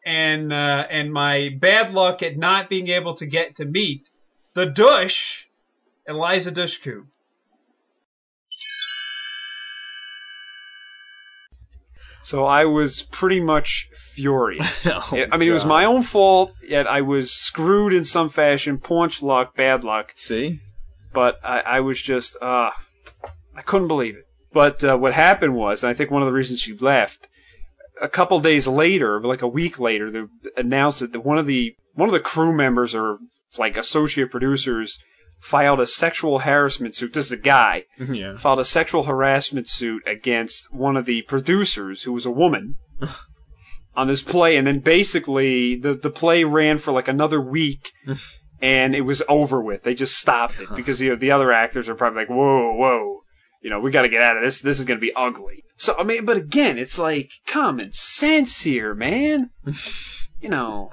and uh, and my bad luck at not being able to get to meet the Dush, Eliza Dushku. So I was pretty much furious. Oh, I mean, it was my own fault, yet I was screwed in some fashion. Paunch luck, bad luck. See? But I, I was just, uh, I couldn't believe it. But uh, what happened was, and I think one of the reasons she left, a couple days later, like a week later, they announced that one of the one of the crew members or like associate producers filed a sexual harassment suit. This is a guy Yeah. filed a sexual harassment suit against one of the producers, who was a woman, on this play. And then basically, the, the play ran for like another week, and it was over with. They just stopped it because you know, the other actors are probably like, whoa, whoa. You know, we got to get out of this. This is going to be ugly. So, I mean, but again, it's like common sense here, man. you know,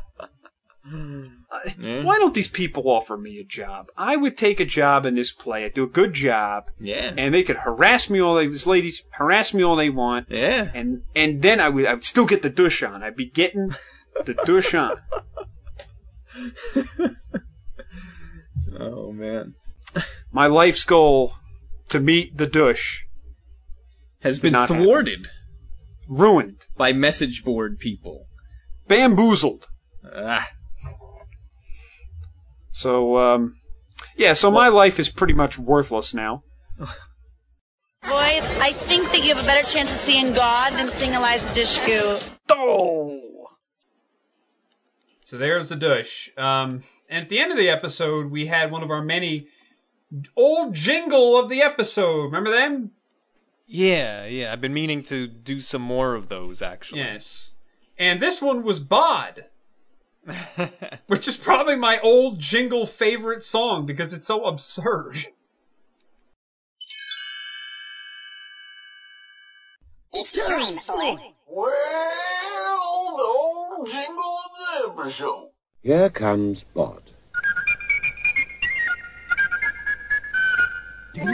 why don't these people offer me a job? I would take a job in this play. I'd do a good job. Yeah. And they could harass me all they, these ladies harass me all they want. Yeah. And, and then I would, I would still get the Dush on. I'd be getting the Dush on. Oh man. My life's goal to meet the Dush Has been not happen. thwarted ruined, by message board people. bamboozled. Ah. So, um, yeah, so my life is pretty much worthless now. Boys, I think that you have a better chance of seeing God than seeing Eliza Dushku. Oh. So there's the Dush. Um, and at the end of the episode, we had one of our many old jingle of the episode. Remember them? Yeah, yeah. I've been meaning to do some more of those actually. Yes. And this one was Bod, which is probably my old jingle favorite song because it's so absurd. It's time for. Well, the old jingle of the episode. Here comes Bod. Yes.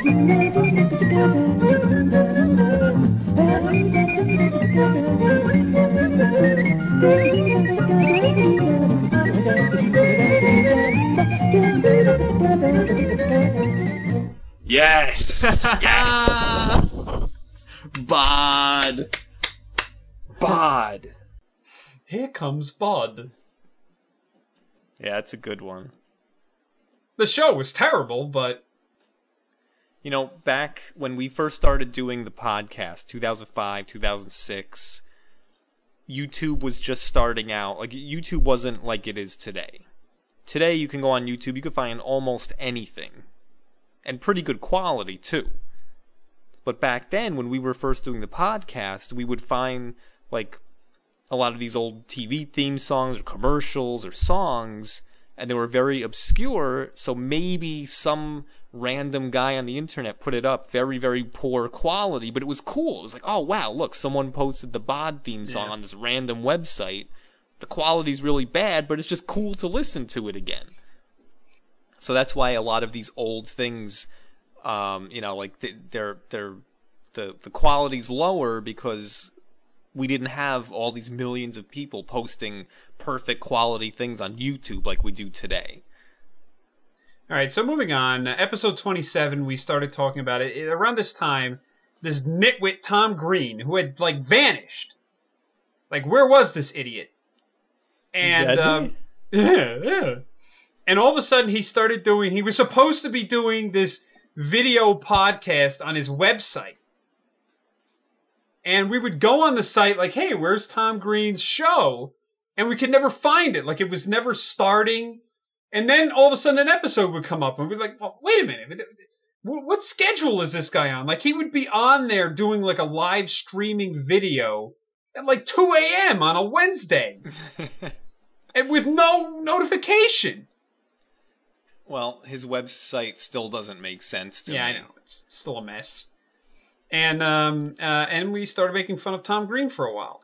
yes. Bod. Bod. Here comes Bod. Yeah, that's a good one. The show was terrible, but You know, back when we first started doing the podcast, 2005, 2006, YouTube was just starting out. Like, YouTube wasn't like it is today. Today, you can go on YouTube, you can find almost anything. And pretty good quality, too. But back then, when we were first doing the podcast, we would find, like, a lot of these old TV theme songs or commercials or songs, and they were very obscure, so maybe some random guy on the internet put it up, very, very poor quality, but it was cool. It was like, oh wow, look, someone posted the Bod theme song Yeah. on this random website. The quality's really bad, but it's just cool to listen to it again. So that's why a lot of these old things, um, you know, like they're they're the the quality's lower because we didn't have all these millions of people posting perfect quality things on YouTube like we do today. All right, so moving on. Uh, episode 27, we started talking about it. It- Around this time, this nitwit Tom Green, who had, like, vanished. Like, where was this idiot? And, Dead? um, yeah, yeah. And all of a sudden, he started doing, he was supposed to be doing this video podcast on his website. And we would go on the site, like, hey, where's Tom Green's show? And we could never find it. Like, it was never starting. And then all of a sudden an episode would come up and we'd be like, well, wait a minute. What schedule is this guy on? Like he would be on there doing like a live streaming video at like 2 a.m. on a Wednesday. and with no notification. Well, his website still doesn't make sense to yeah, me. I know. It's still a mess. And um uh, and we started making fun of Tom Green for a while.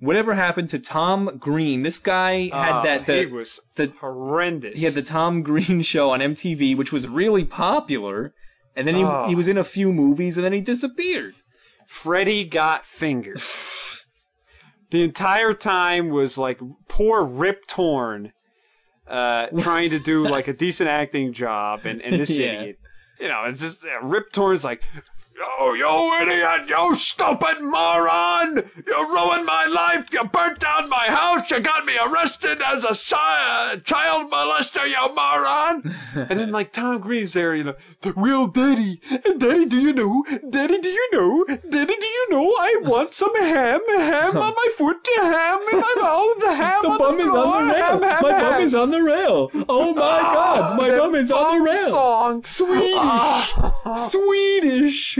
Whatever happened to Tom Green? This guy had Oh, that. The, he was the horrendous. He had the Tom Green show on MTV, which was really popular, and then he Oh. he was in a few movies, and then he disappeared. Freddy got fingered. the entire time was like poor Rip Torn, uh, trying to do like a decent acting job, and, and this Yeah. idiot, you know, it's just uh, Rip Torn's like, Oh, you idiot! You stupid moron! You ruined my life! You burnt down my house! You got me arrested as a si- child molester, you moron! and then like Tom Green's there, you know, well, Daddy, Daddy, do you know, Daddy, do you know, Daddy, do you know, I want some ham, ham on my foot, ham in my mouth, ham The on bum the is on the rail. ham, ham, My ham. bum is on the rail. Oh my Ah, god, my that bum is on the rail. Song. Swedish, Ah. Swedish.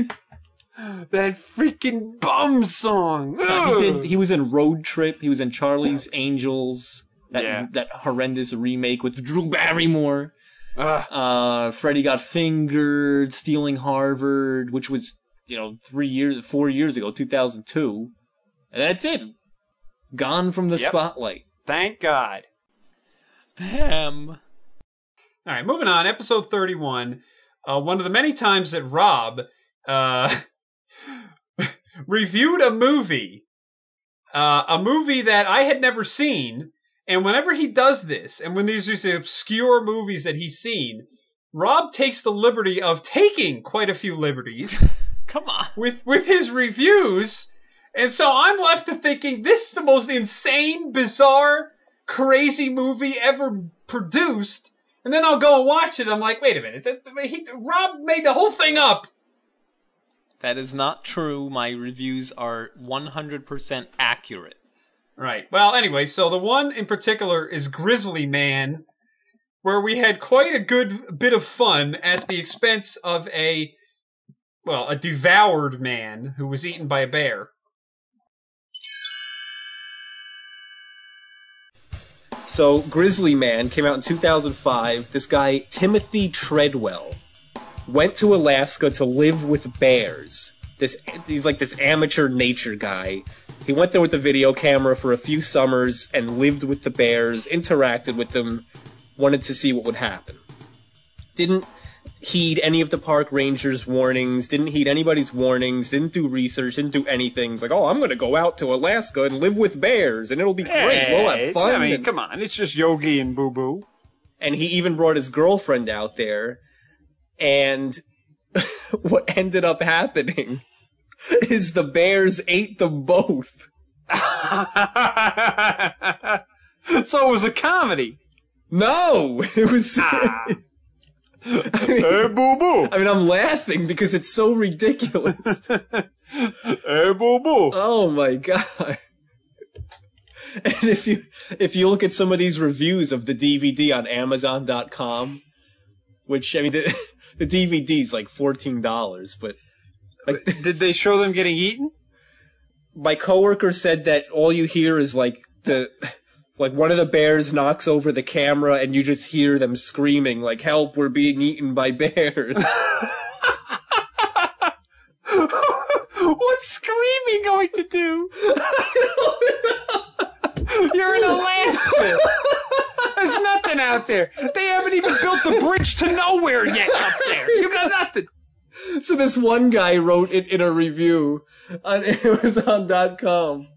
That freaking bum song. Uh, he did. He was in Road Trip. He was in Charlie's Angels. That Yeah. that horrendous remake with Drew Barrymore. Ugh. Uh, Freddy got fingered. Stealing Harvard, which was you know three years, four years ago, two thousand two, and that's it. Gone from the Yep. spotlight. Thank God. Ham. All right, moving on. Episode 31. Uh, one of the many times that Rob uh, reviewed a movie, uh, a movie that I had never seen. And whenever he does this, and when these these obscure movies that he's seen, Rob takes the liberty of taking quite a few liberties Come on. with with his reviews. And so I'm left to thinking this is the most insane, bizarre, crazy movie ever produced. And then I'll go and watch it. I'm like, wait a minute, that, he, Rob made the whole thing up. That is not true. My reviews are 100% accurate. Right. Well, anyway, so the one in particular is Grizzly Man, where we had quite a good bit of fun at the expense of a, well, a devoured man who was eaten by a bear. So Grizzly Man came out in 2005. This guy Timothy Treadwell went to Alaska to live with bears. This he's like this amateur nature guy. He went there with the video camera for a few summers and lived with the bears, interacted with them, wanted to see what would happen. Didn't heed any of the park rangers' warnings, didn't heed anybody's warnings, didn't do research, didn't do anything. He's like, oh, I'm going to go out to Alaska and live with bears, and it'll be great. We'll have fun. I mean, and- come on, it's just Yogi and Boo Boo. and he even brought his girlfriend out there and what ended up happening is the bears ate them both. so it was a comedy. No, it was. Ah. hey, boo boo. I mean, I'm laughing because it's so ridiculous. hey, boo boo. Oh my god. And if you if you look at some of these reviews of the DVD on Amazon.com, which I mean the, the DVD's like fourteen dollars, but like did they show them getting eaten? My coworker said that all you hear is like the like one of the bears knocks over the camera and you just hear them screaming like help we're being eaten by bears. What's screaming going to do? You're in Alaska. There's nothing out there. They haven't even built the bridge to nowhere yet up there. You got nothing. So this one guy wrote it in a review on Amazon.com.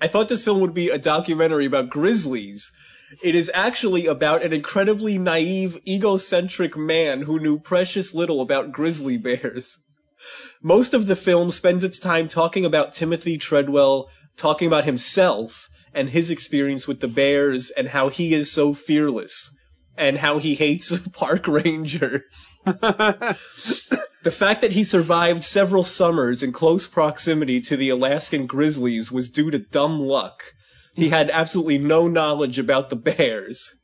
I thought this film would be a documentary about grizzlies. It is actually about an incredibly naive, egocentric man who knew precious little about grizzly bears. Most of the film spends its time talking about Timothy Treadwell, talking about himself, and his experience with the bears and how he is so fearless and how he hates park rangers. the fact that he survived several summers in close proximity to the Alaskan grizzlies was due to dumb luck. He had absolutely no knowledge about the bears.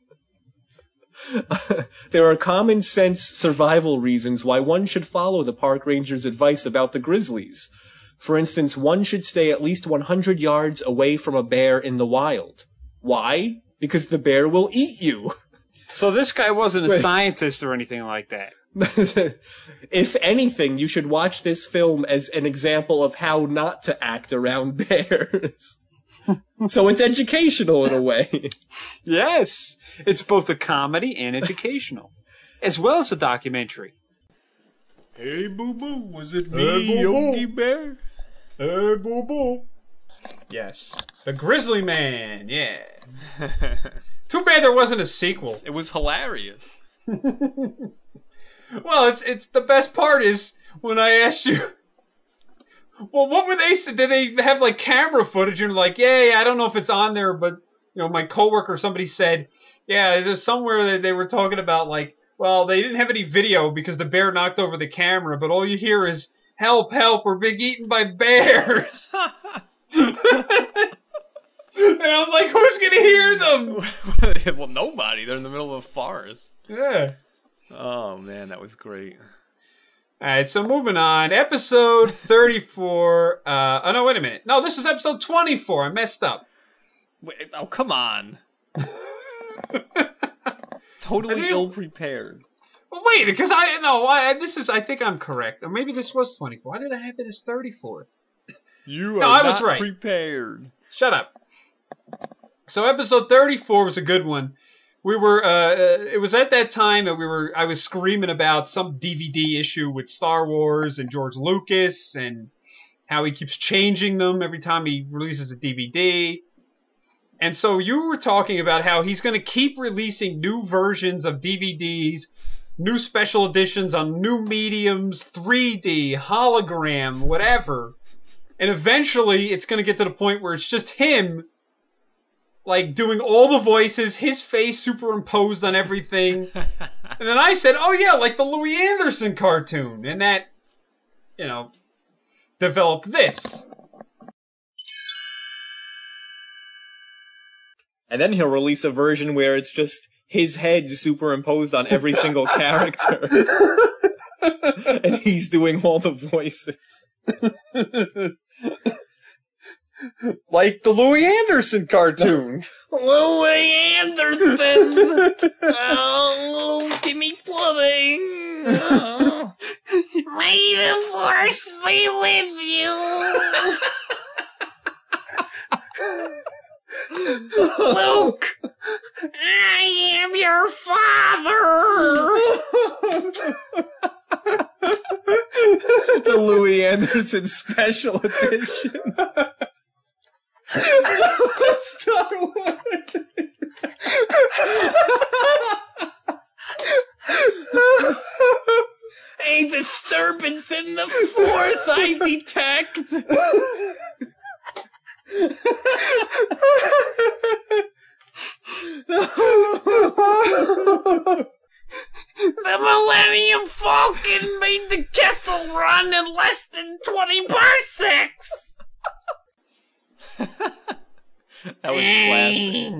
there are common sense survival reasons why one should follow the park ranger's advice about the grizzlies. For instance, one should stay at least 100 yards away from a bear in the wild. Why? Because the bear will eat you. So this guy wasn't a Wait. scientist or anything like that. if anything, you should watch this film as an example of how not to act around bears. so it's educational in a way. Yes. It's both a comedy and educational, as well as a documentary. Hey, boo boo, was it me, hey, Yogi Bear? Hey, boo boo. Yes. The Grizzly Man, yeah. Too bad there wasn't a sequel. It was hilarious. well, it's it's the best part is when I asked you. Well, what were they? Did they have like camera footage? And like, yeah, yeah, I don't know if it's on there, but you know, my coworker, somebody said, yeah, there's somewhere that they were talking about like, well, they didn't have any video because the bear knocked over the camera, but all you hear is help, help, we're being eaten by bears. and I'm like, who's gonna hear them? well, nobody. They're in the middle of a forest. Yeah. Oh man, that was great. All right, so moving on. Episode 34. Uh, oh no, wait a minute. No, this is episode 24. I messed up. Wait, oh come on. totally ill prepared. Wait, because I no, I, this is I think I'm correct, or maybe this was 24. Why did I have it as 34? You are no, I was right. prepared. Shut up. So episode 34 was a good one. We were uh, uh, it was at that time that we were I was screaming about some DVD issue with Star Wars and George Lucas and how he keeps changing them every time he releases a DVD. And so you were talking about how he's going to keep releasing new versions of DVDs new special editions on new mediums, 3D, hologram, whatever. And eventually it's going to get to the point where it's just him like doing all the voices, his face superimposed on everything. and then I said, "Oh yeah, like the Louie Anderson cartoon." And that you know developed this. And then he'll release a version where it's just his head superimposed on every single character. and he's doing all the voices. like the Louie Anderson cartoon. Louie Anderson! oh, give me pudding! Oh. May the force be with you! Luke! I am your father! the Louie Anderson special edition. Star Wars. Hey, disturb fifth and the fourth I detect. The Millennium Falcon made the Kessel Run in less than 20 parsecs! That was classic.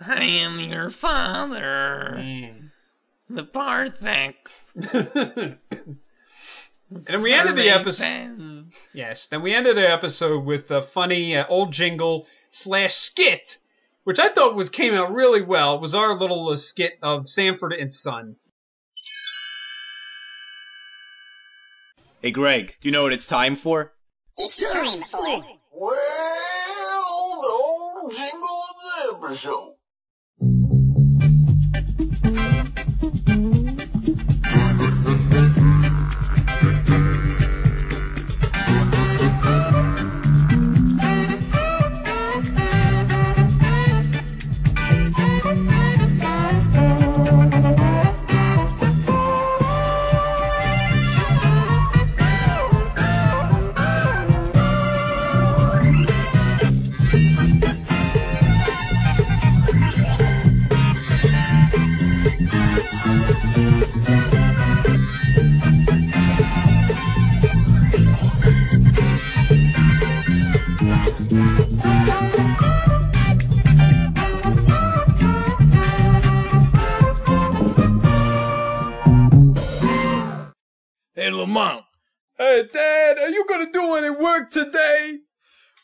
I am your father. Mm. The Parthek. And then we ended the episode. Yes, then we ended the episode with a funny uh, old jingle slash skit, which I thought was came out really well. It was our little uh, skit of Sanford and Son. Hey, Greg, do you know what it's time for? It's time for. Well, the old jingle of the episode. Hey, Lamont. Hey, Dad, are you gonna do any work today?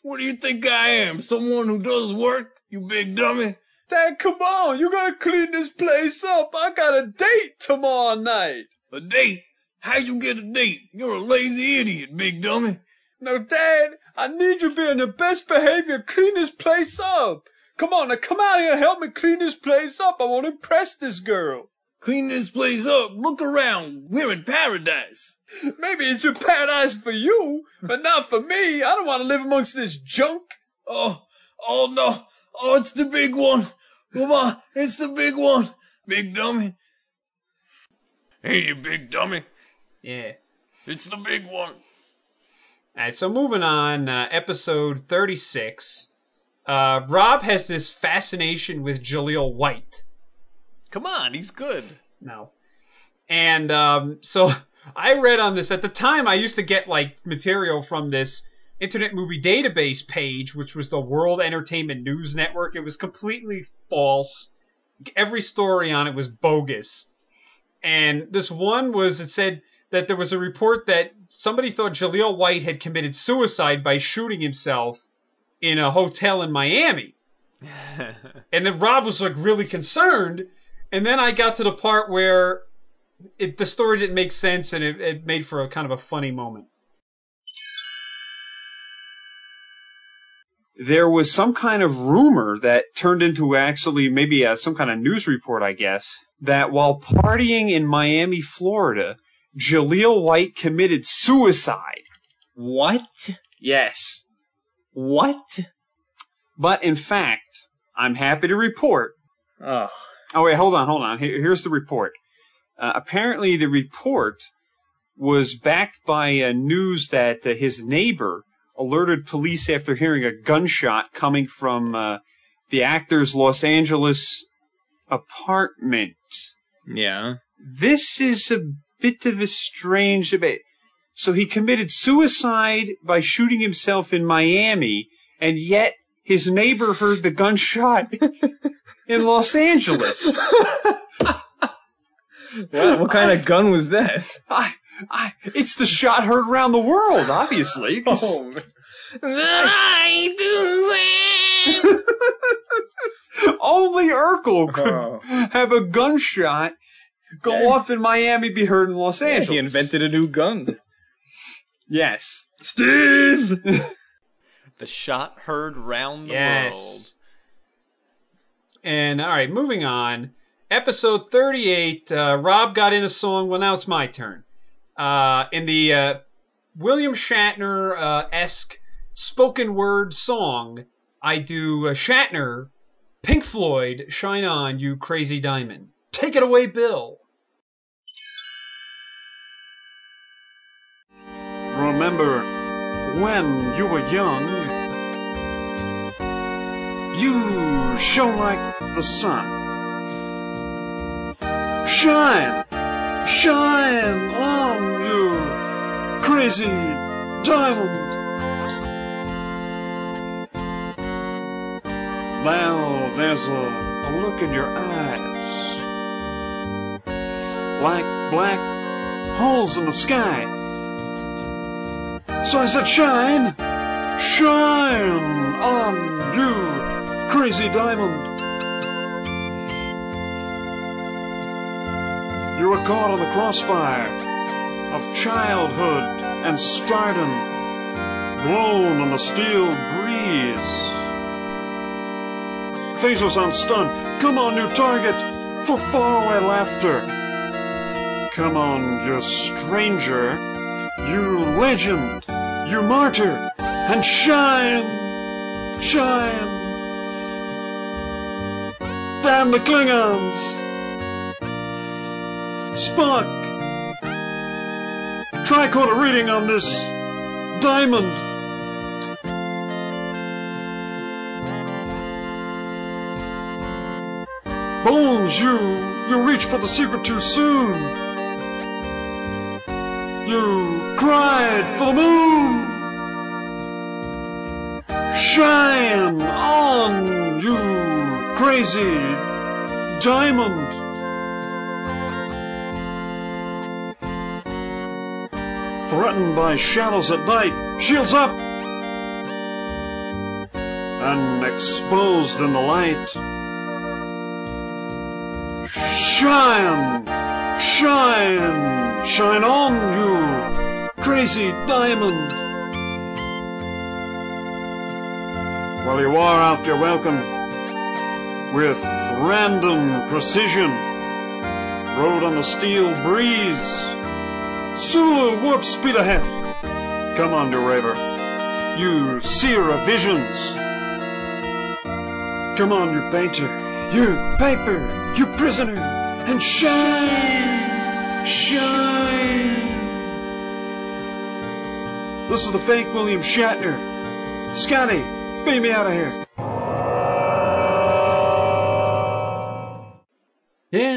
What do you think I am? Someone who does work? You big dummy. Dad, come on. You gotta clean this place up. I got a date tomorrow night. A date? How'd you get a date? You're a lazy idiot, big dummy. No, Dad, I need you to be in the best behavior. Clean this place up. Come on, now come out here and help me clean this place up. I want to impress this girl. Clean this place up. Look around. We're in paradise. Maybe it's a paradise for you, but not for me. I don't want to live amongst this junk. Oh, oh no. Oh, it's the big one. Come on, it's the big one. Big dummy. Hey, you big dummy. Yeah. It's the big one. Alright, so moving on, uh, episode 36. Uh, Rob has this fascination with Jaleel White. Come on, he's good. No. And um, so I read on this at the time. I used to get like material from this Internet Movie Database page, which was the World Entertainment News Network. It was completely false. Every story on it was bogus. And this one was it said that there was a report that somebody thought Jaleel White had committed suicide by shooting himself in a hotel in Miami. and then Rob was like really concerned. And then I got to the part where it, the story didn't make sense and it, it made for a kind of a funny moment. there was some kind of rumor that turned into actually maybe uh some kind of news report, I guess, that while partying in Miami, Florida, Jaleel White committed suicide. What? Yes. What? But in fact, I'm happy to report. Oh. Oh wait, hold on, hold on. Here, here's the report. Uh, apparently, the report was backed by uh, news that uh, his neighbor alerted police after hearing a gunshot coming from uh, the actor's Los Angeles apartment. Yeah. This is a bit of a strange debate. So he committed suicide by shooting himself in Miami, and yet his neighbor heard the gunshot in Los Angeles. What, what kind of gun was that? I, I, it's the shot heard around the world, obviously. Oh, man. I do that! Only Urkel could Oh. have a gunshot go off in Miami, be heard in Los Yeah, Angeles. he invented a new gun. Yes. Steve! The shot heard round the Yes. world. And all right, moving on. Episode 38. Uh, Rob got in a song. Well, now it's my turn. Uh, in the uh, William Shatner uh, esque spoken word song, I do uh, Shatner, Pink Floyd, "Shine On, You Crazy Diamond." Take it away, Bill. Remember when you were young, you shone like the sun. Shine, shine on you, crazy diamond. Now there's a, a look in your eyes, like black holes in the sky. So I said, shine, shine on you, crazy diamond. You were caught on the crossfire of childhood and stardom, blown on the steel breeze. Phasers on stun, come on, new target, for faraway laughter. Come on, you stranger, you legend, you martyr, and shine, shine. Damn the Klingons! Spock! Tricorder reading on this diamond. Bones, you, you reach for the secret too soon. You cried for the moon. Shine on, crazy diamond. Threatened by shadows at night, shields up! And exposed in the light. Shine! Shine! Shine on, you crazy diamond! Well, you are out your welcome with random precision. Rode on the steel breeze. Sulu, warp speed ahead. Come on, Raver. You seer of visions. Come on, you painter. You paper. You prisoner. And shine. Shine. This is the fake William Shatner. Scotty, beam me out of here.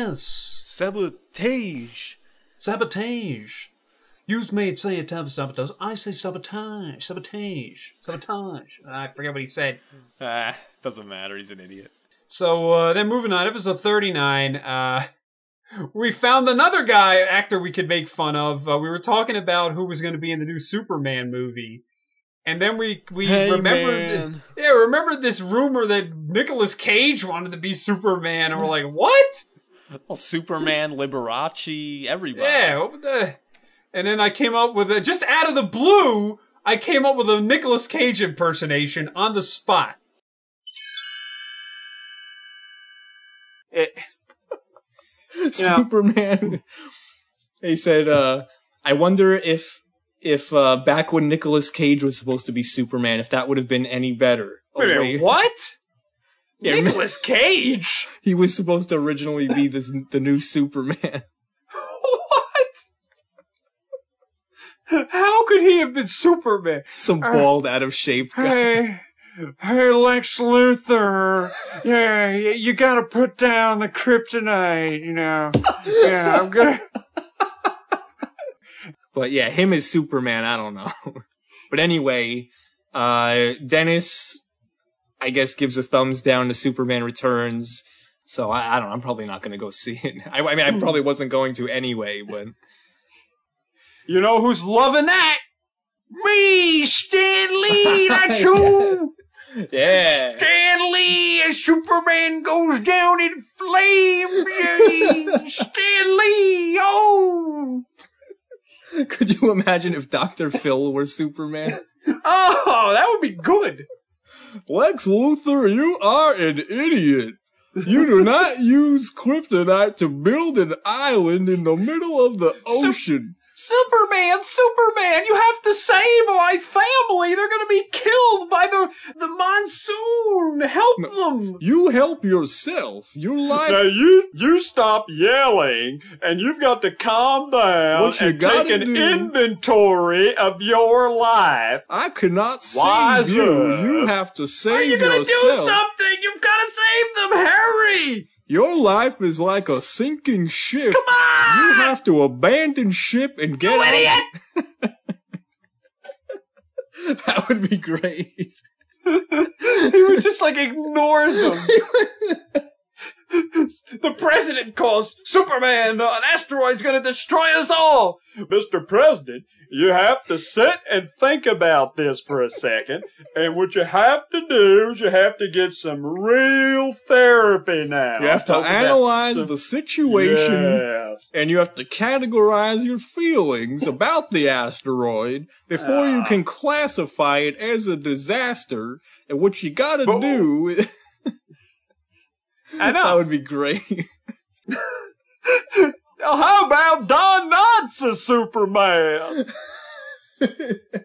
Yes. Sabotage. Sabotage. You may say a type sabotage. I say sabotage. Sabotage. Sabotage. I forget what he said. Ah, doesn't matter. He's an idiot. So uh, then moving on, episode 39, uh, we found another guy, actor we could make fun of. Uh, we were talking about who was going to be in the new Superman movie. And then we we Hey, remembered yeah remembered this rumor that Nicolas Cage wanted to be Superman and we're like what Well, Superman, Liberace, everybody. yeah what the and then I came up with a just out of the blue I came up with a Nicolas Cage impersonation on the spot it, you know, Superman. He said, uh, I wonder if if uh, back when Nicolas Cage was supposed to be Superman, if that would have been any better. wait a Oh, minute, what Yeah, Nicolas Cage He was supposed to originally be this the new Superman. What? How could he have been Superman? Some Uh, bald, out of shape guy. Hey, hey, Lex Luthor. Yeah, y- you gotta put down the kryptonite, you know. Yeah, I'm gonna. But yeah, him as Superman, I don't know. but anyway, uh, Dennis, I guess, gives a thumbs down to Superman Returns. So I, I don't know. I'm probably not going to go see it. I, I mean, I hmm. probably wasn't going to anyway, but You know who's loving that? Me, Stan Lee, that's who! yeah. Stan Lee as Superman goes down in flames! yay. Stan Lee, oh! Could you imagine if Dr. Phil were Superman? Oh, that would be good! Lex Luthor, you are an idiot. You do not use kryptonite to build an island in the middle of the ocean. Superman, Superman, you have to save my family. They're gonna be killed by the the monsoon. Help them. You help yourself. Your life. Now you you stop yelling, and you've got to calm down What you and take an do- inventory of your life. I cannot save you. You have to save yourself. Are you gonna do something? You've got to save them, Harry. Your life is like a sinking ship. Come on. You have to abandon ship and get You out. idiot. that would be great. he would just like ignore them. the president calls Superman. uh, An asteroid's gonna destroy us all. Mr. President, you have to sit and think about this for a second. And what you have to do is you have to get some real therapy now. You have to analyze some- the situation Yes. and you have to categorize your feelings about the asteroid before you can classify it as a disaster. And what you gotta But- do, I that would be great. Now, how about Don Knotts as Superman?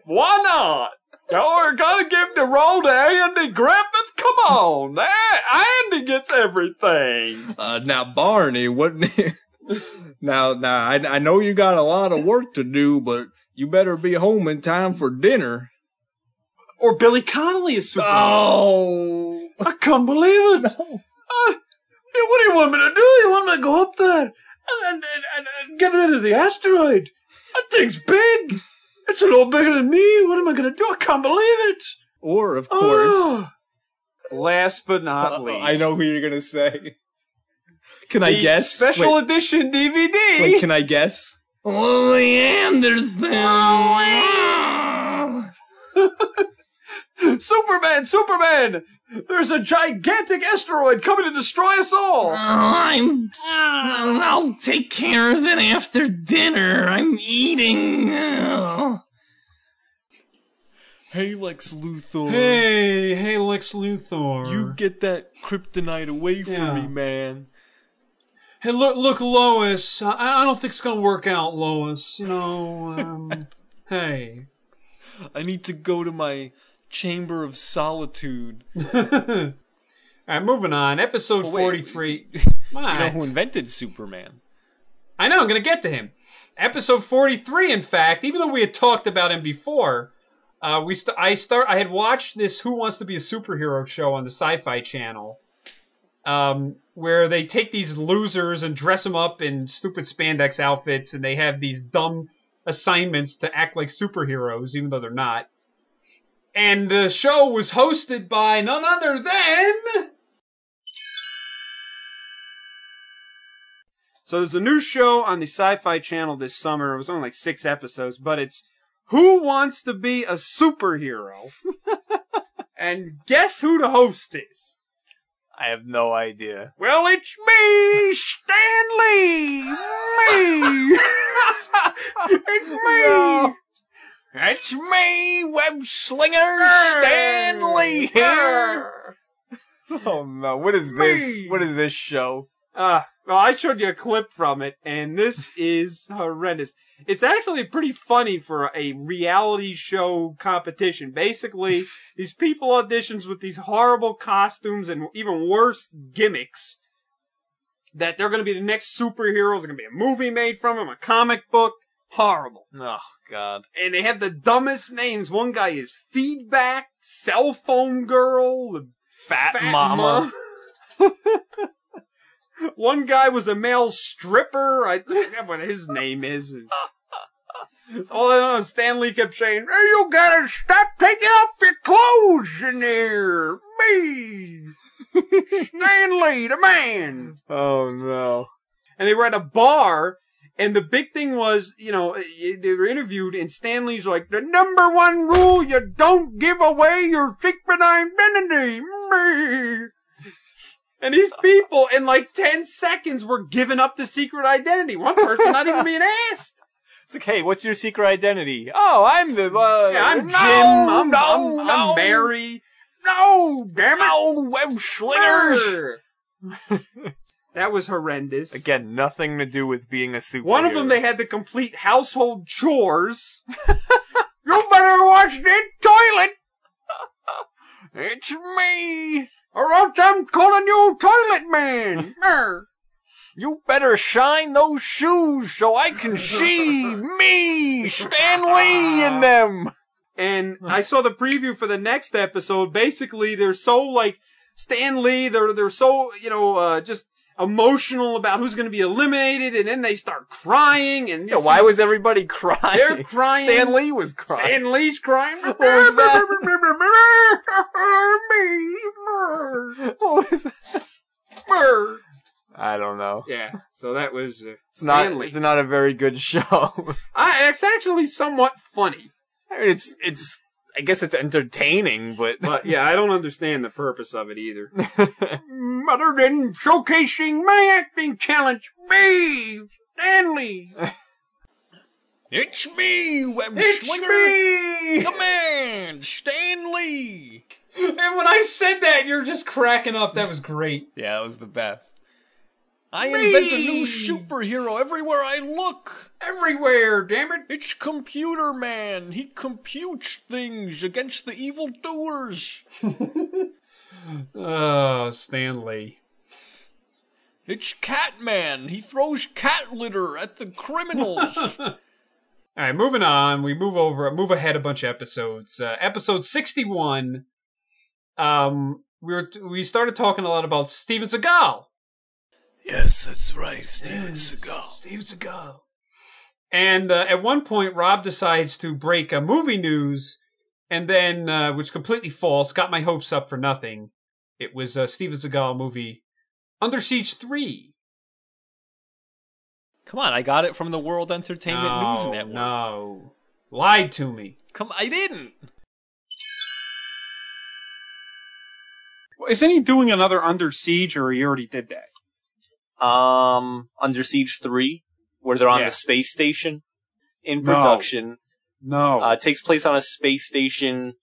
Why not? Oh, we're gonna give the role to Andy Griffith? Come on, Andy gets everything. Uh, now Barney, what? now, now I, I know you got a lot of work to do, but you better be home in time for dinner. Or Billy Connolly is Superman. Oh, I can't believe it. Yeah, what do you want me to do? You want me to go up there and, and, and, and get rid of the asteroid? That thing's big. It's a little bigger than me. What am I gonna do? I can't believe it. or of course, Oh. Last but not uh, least, I know who you're gonna say. Can I guess? Special Wait, edition DVD. wait, can I guess? Oh, Superman, Superman! There's a gigantic asteroid coming to destroy us all. I'm. I'll take care of it after dinner. I'm eating. Oh. Hey, Lex Luthor. Hey, hey, Lex Luthor. You get that kryptonite away from Yeah. me, man. Hey, look, look, Lois. I, I don't think it's gonna work out, Lois. You know, um, hey. I need to go to my chamber of solitude. All right, moving on. Episode Oh, wait. forty-three. You know who invented Superman? I know. I'm gonna get to him. Episode forty-three. In fact, even though we had talked about him before, uh, we st- I start. I had watched this Who Wants to Be a Superhero show on the Sci-Fi Channel, um, where they take these losers and dress them up in stupid spandex outfits, and they have these dumb assignments to act like superheroes, even though they're not. And the show was hosted by none other than. So there's a new show on the Sci-Fi Channel this summer. It was only like six episodes, but it's Who Wants to Be a Superhero? and guess who the host is? I have no idea. Well, it's me, Stan Lee. Me. it's me. It's me, web slinger Stan Lee here. Oh no! What is this? Me. What is this show? Uh, well, I showed you a clip from it, and this is horrendous. It's actually pretty funny for a reality show competition. Basically, these people auditions with these horrible costumes and even worse gimmicks. That they're going to be the next superheroes. There's going to be a movie made from them, a comic book. Horrible. Oh God! And they have the dumbest names. One guy is Feedback, Cell Phone Girl, the Fat, Fat Mama. Mom. One guy was a male stripper. I forget what his name is. All I know Stan Lee kept saying, hey, you gotta stop taking off your clothes in there. Me. Stan Lee, the man. Oh no! And they were at a bar, and the big thing was, you know, they were interviewed, and Stan Lee's like, the number one rule, you don't give away your secret identity. Me. And these people, in like 10 seconds, were giving up the secret identity. One person not even being asked. It's like, hey, what's your secret identity? Oh, I'm the. Uh, Yeah, I'm no, Jim. I'm, no, I'm, no. I'm Mary. No, damn it. No, web slinger. That was horrendous. Again, nothing to do with being a superhero. One of them, they had to complete household chores. you better watch that toilet. It's me, or else I'm calling you Toilet Man. You better shine those shoes so I can see me, Stan Lee, in them. And I saw the preview for the next episode. Basically, they're so like Stan Lee. They're they're so you know uh, just emotional about who's going to be eliminated, and then they start crying. And Yeah, why was everybody crying? They're crying. Stan Lee was crying. Stan Lee's crying. What was that? what was that? I don't know. Yeah. So that was uh, It's not. Lee. It's not a very good show. I, it's actually somewhat funny. I mean, it's it's. I guess it's entertaining, but But yeah, I don't understand the purpose of it either. Other than showcasing my acting talent, me, Stan Lee. it's me, Web It's Swinger, me! the man, Stan Lee. And when I said that, you're just cracking up. That was great. yeah, that was the best. I invent a new superhero everywhere I look. Everywhere, damn it. It's Computer Man. He computes things against the evil doers. Oh, Stan Lee. It's Catman. He throws cat litter at the criminals. All right, moving on. We move over, move ahead a bunch of episodes. Uh, episode sixty-one. Um, we were we started talking a lot about Steven Seagal. yes, that's right, Steven Seagal. Steven Seagal. And uh, at one point, Rob decides to break a movie news, and then, uh, which completely false, got my hopes up for nothing. It was a Steven Seagal movie, Under Siege Three. Come on, I got it from the World Entertainment no, News Network. No, lied to me. Come, I didn't. Isn't he doing another Under Siege, or he already did that? Um, Under Siege 3, where they're on Yeah. the space station in production. No. Uh, it takes place on a space station,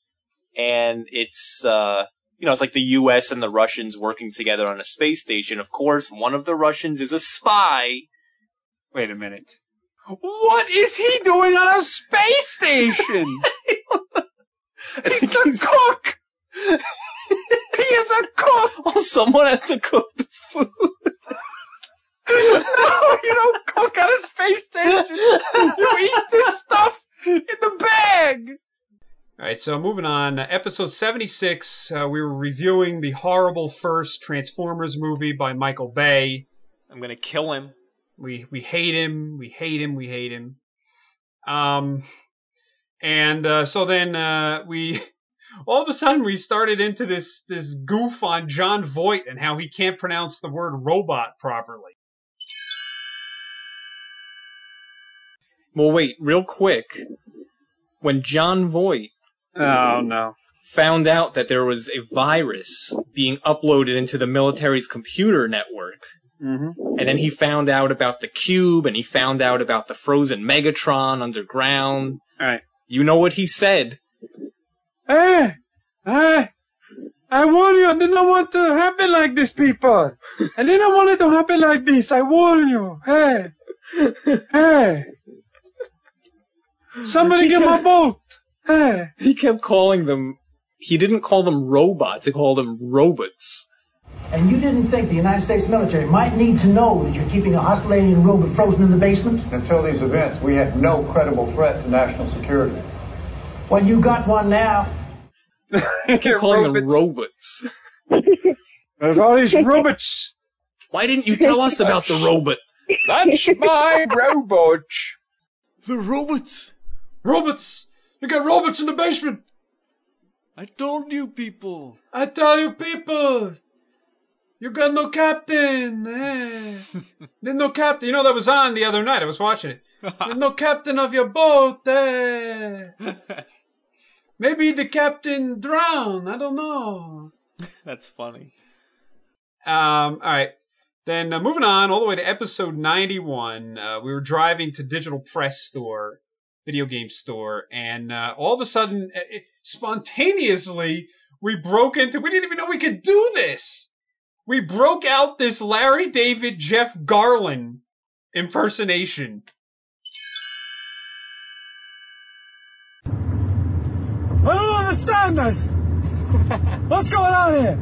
and it's, uh, you know, it's like the U.S. and the Russians working together on a space station. Of course, one of the Russians is a spy. Wait a minute. What is he doing on a space station? He's a cook. he is a cook. Well, someone has to cook the food. No, you don't cook on a space station. You eat this stuff in the bag. All right, so moving on. Episode 76, uh, we were reviewing the horrible first Transformers movie by Michael Bay. I'm gonna kill him. We we hate him. We hate him. We hate him. Um, and uh, so then uh, we all of a sudden we started into this this goof on Jon Voight and how he can't pronounce the word robot properly. Well, wait, real quick. When Jon Voight Oh no. found out that there was a virus being uploaded into the military's computer network, Mm-hmm. and then he found out about the cube, and he found out about the frozen Megatron underground. All right. You know what he said? Hey, hey, I warn you, I did not want to happen like this, people. I did not want it to happen like this. I warn you. Hey, hey. Somebody get my boat. Hey. He kept calling them. He didn't call them robots. He called them robots. And you didn't think the United States military might need to know that you're keeping a hostile alien robot frozen in the basement? Until these events, we had no credible threat to national security. Well, you got one now. He kept calling them robots. There's all these robots. Why didn't you tell us about the robot? That's my robot. The robots. Robots! You got robots in the basement! I told you people. I tell you, people! You got no captain! Eh. There's no captain. You know, that was on the other night. I was watching it. There's no captain of your boat! Eh. Maybe the captain drowned. I don't know. That's funny. Um, alright. Then uh, moving on all the way to episode 91, uh, we were driving to Digital Press Store, video game store, and uh, all of a sudden, uh, it, spontaneously, we broke into. We didn't even know we could do this. we broke out this Larry David Jeff Garlin impersonation. I don't understand this. What's going on here?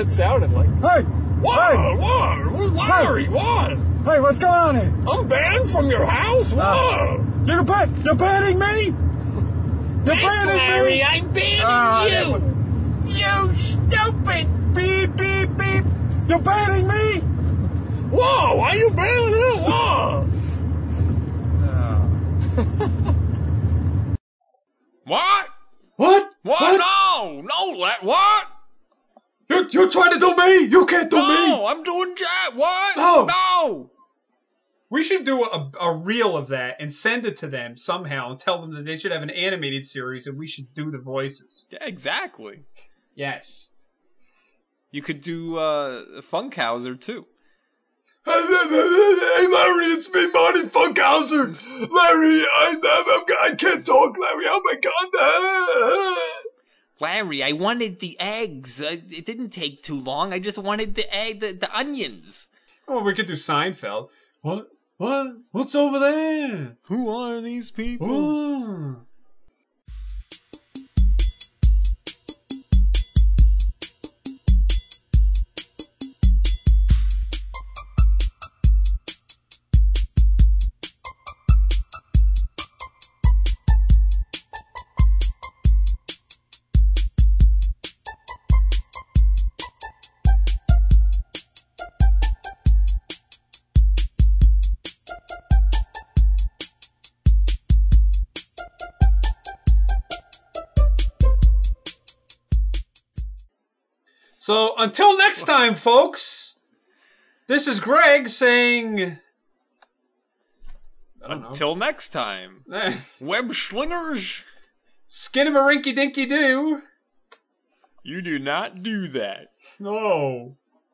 it sounded like. Hey! What? Hey! What? Larry, Hey! what? Hey, what's going on here? I'm banned from your house? Whoa! Uh, you're, ban- you're banning me? You're Yes, banning Larry, me? I'm banning Ah, you. You stupid. Beep, beep, beep. You're banning me? Whoa, why you banning me? Whoa. what? What? What? No, no, la- what? You, you're trying to do me? You can't do me! No, I'm doing Jack. What? No. No. We should do a, a reel of that and send it to them somehow and tell them that they should have an animated series and we should do the voices. Yeah, exactly. Yes. You could do uh, Funkhauser too. Hey, Larry, it's me, Marty Funkhauser. Larry, I, I, I can't talk, Larry. Oh my God. Larry, I wanted the eggs. Uh, it didn't take too long. I just wanted the egg, the, the onions. Oh, we could do Seinfeld. What? What? What's over there? Who are these people? Oh. Time, folks. This is Greg saying. Know. Until next time. Web slingers, Skin him a rinky dinky doo. you do not do that. No.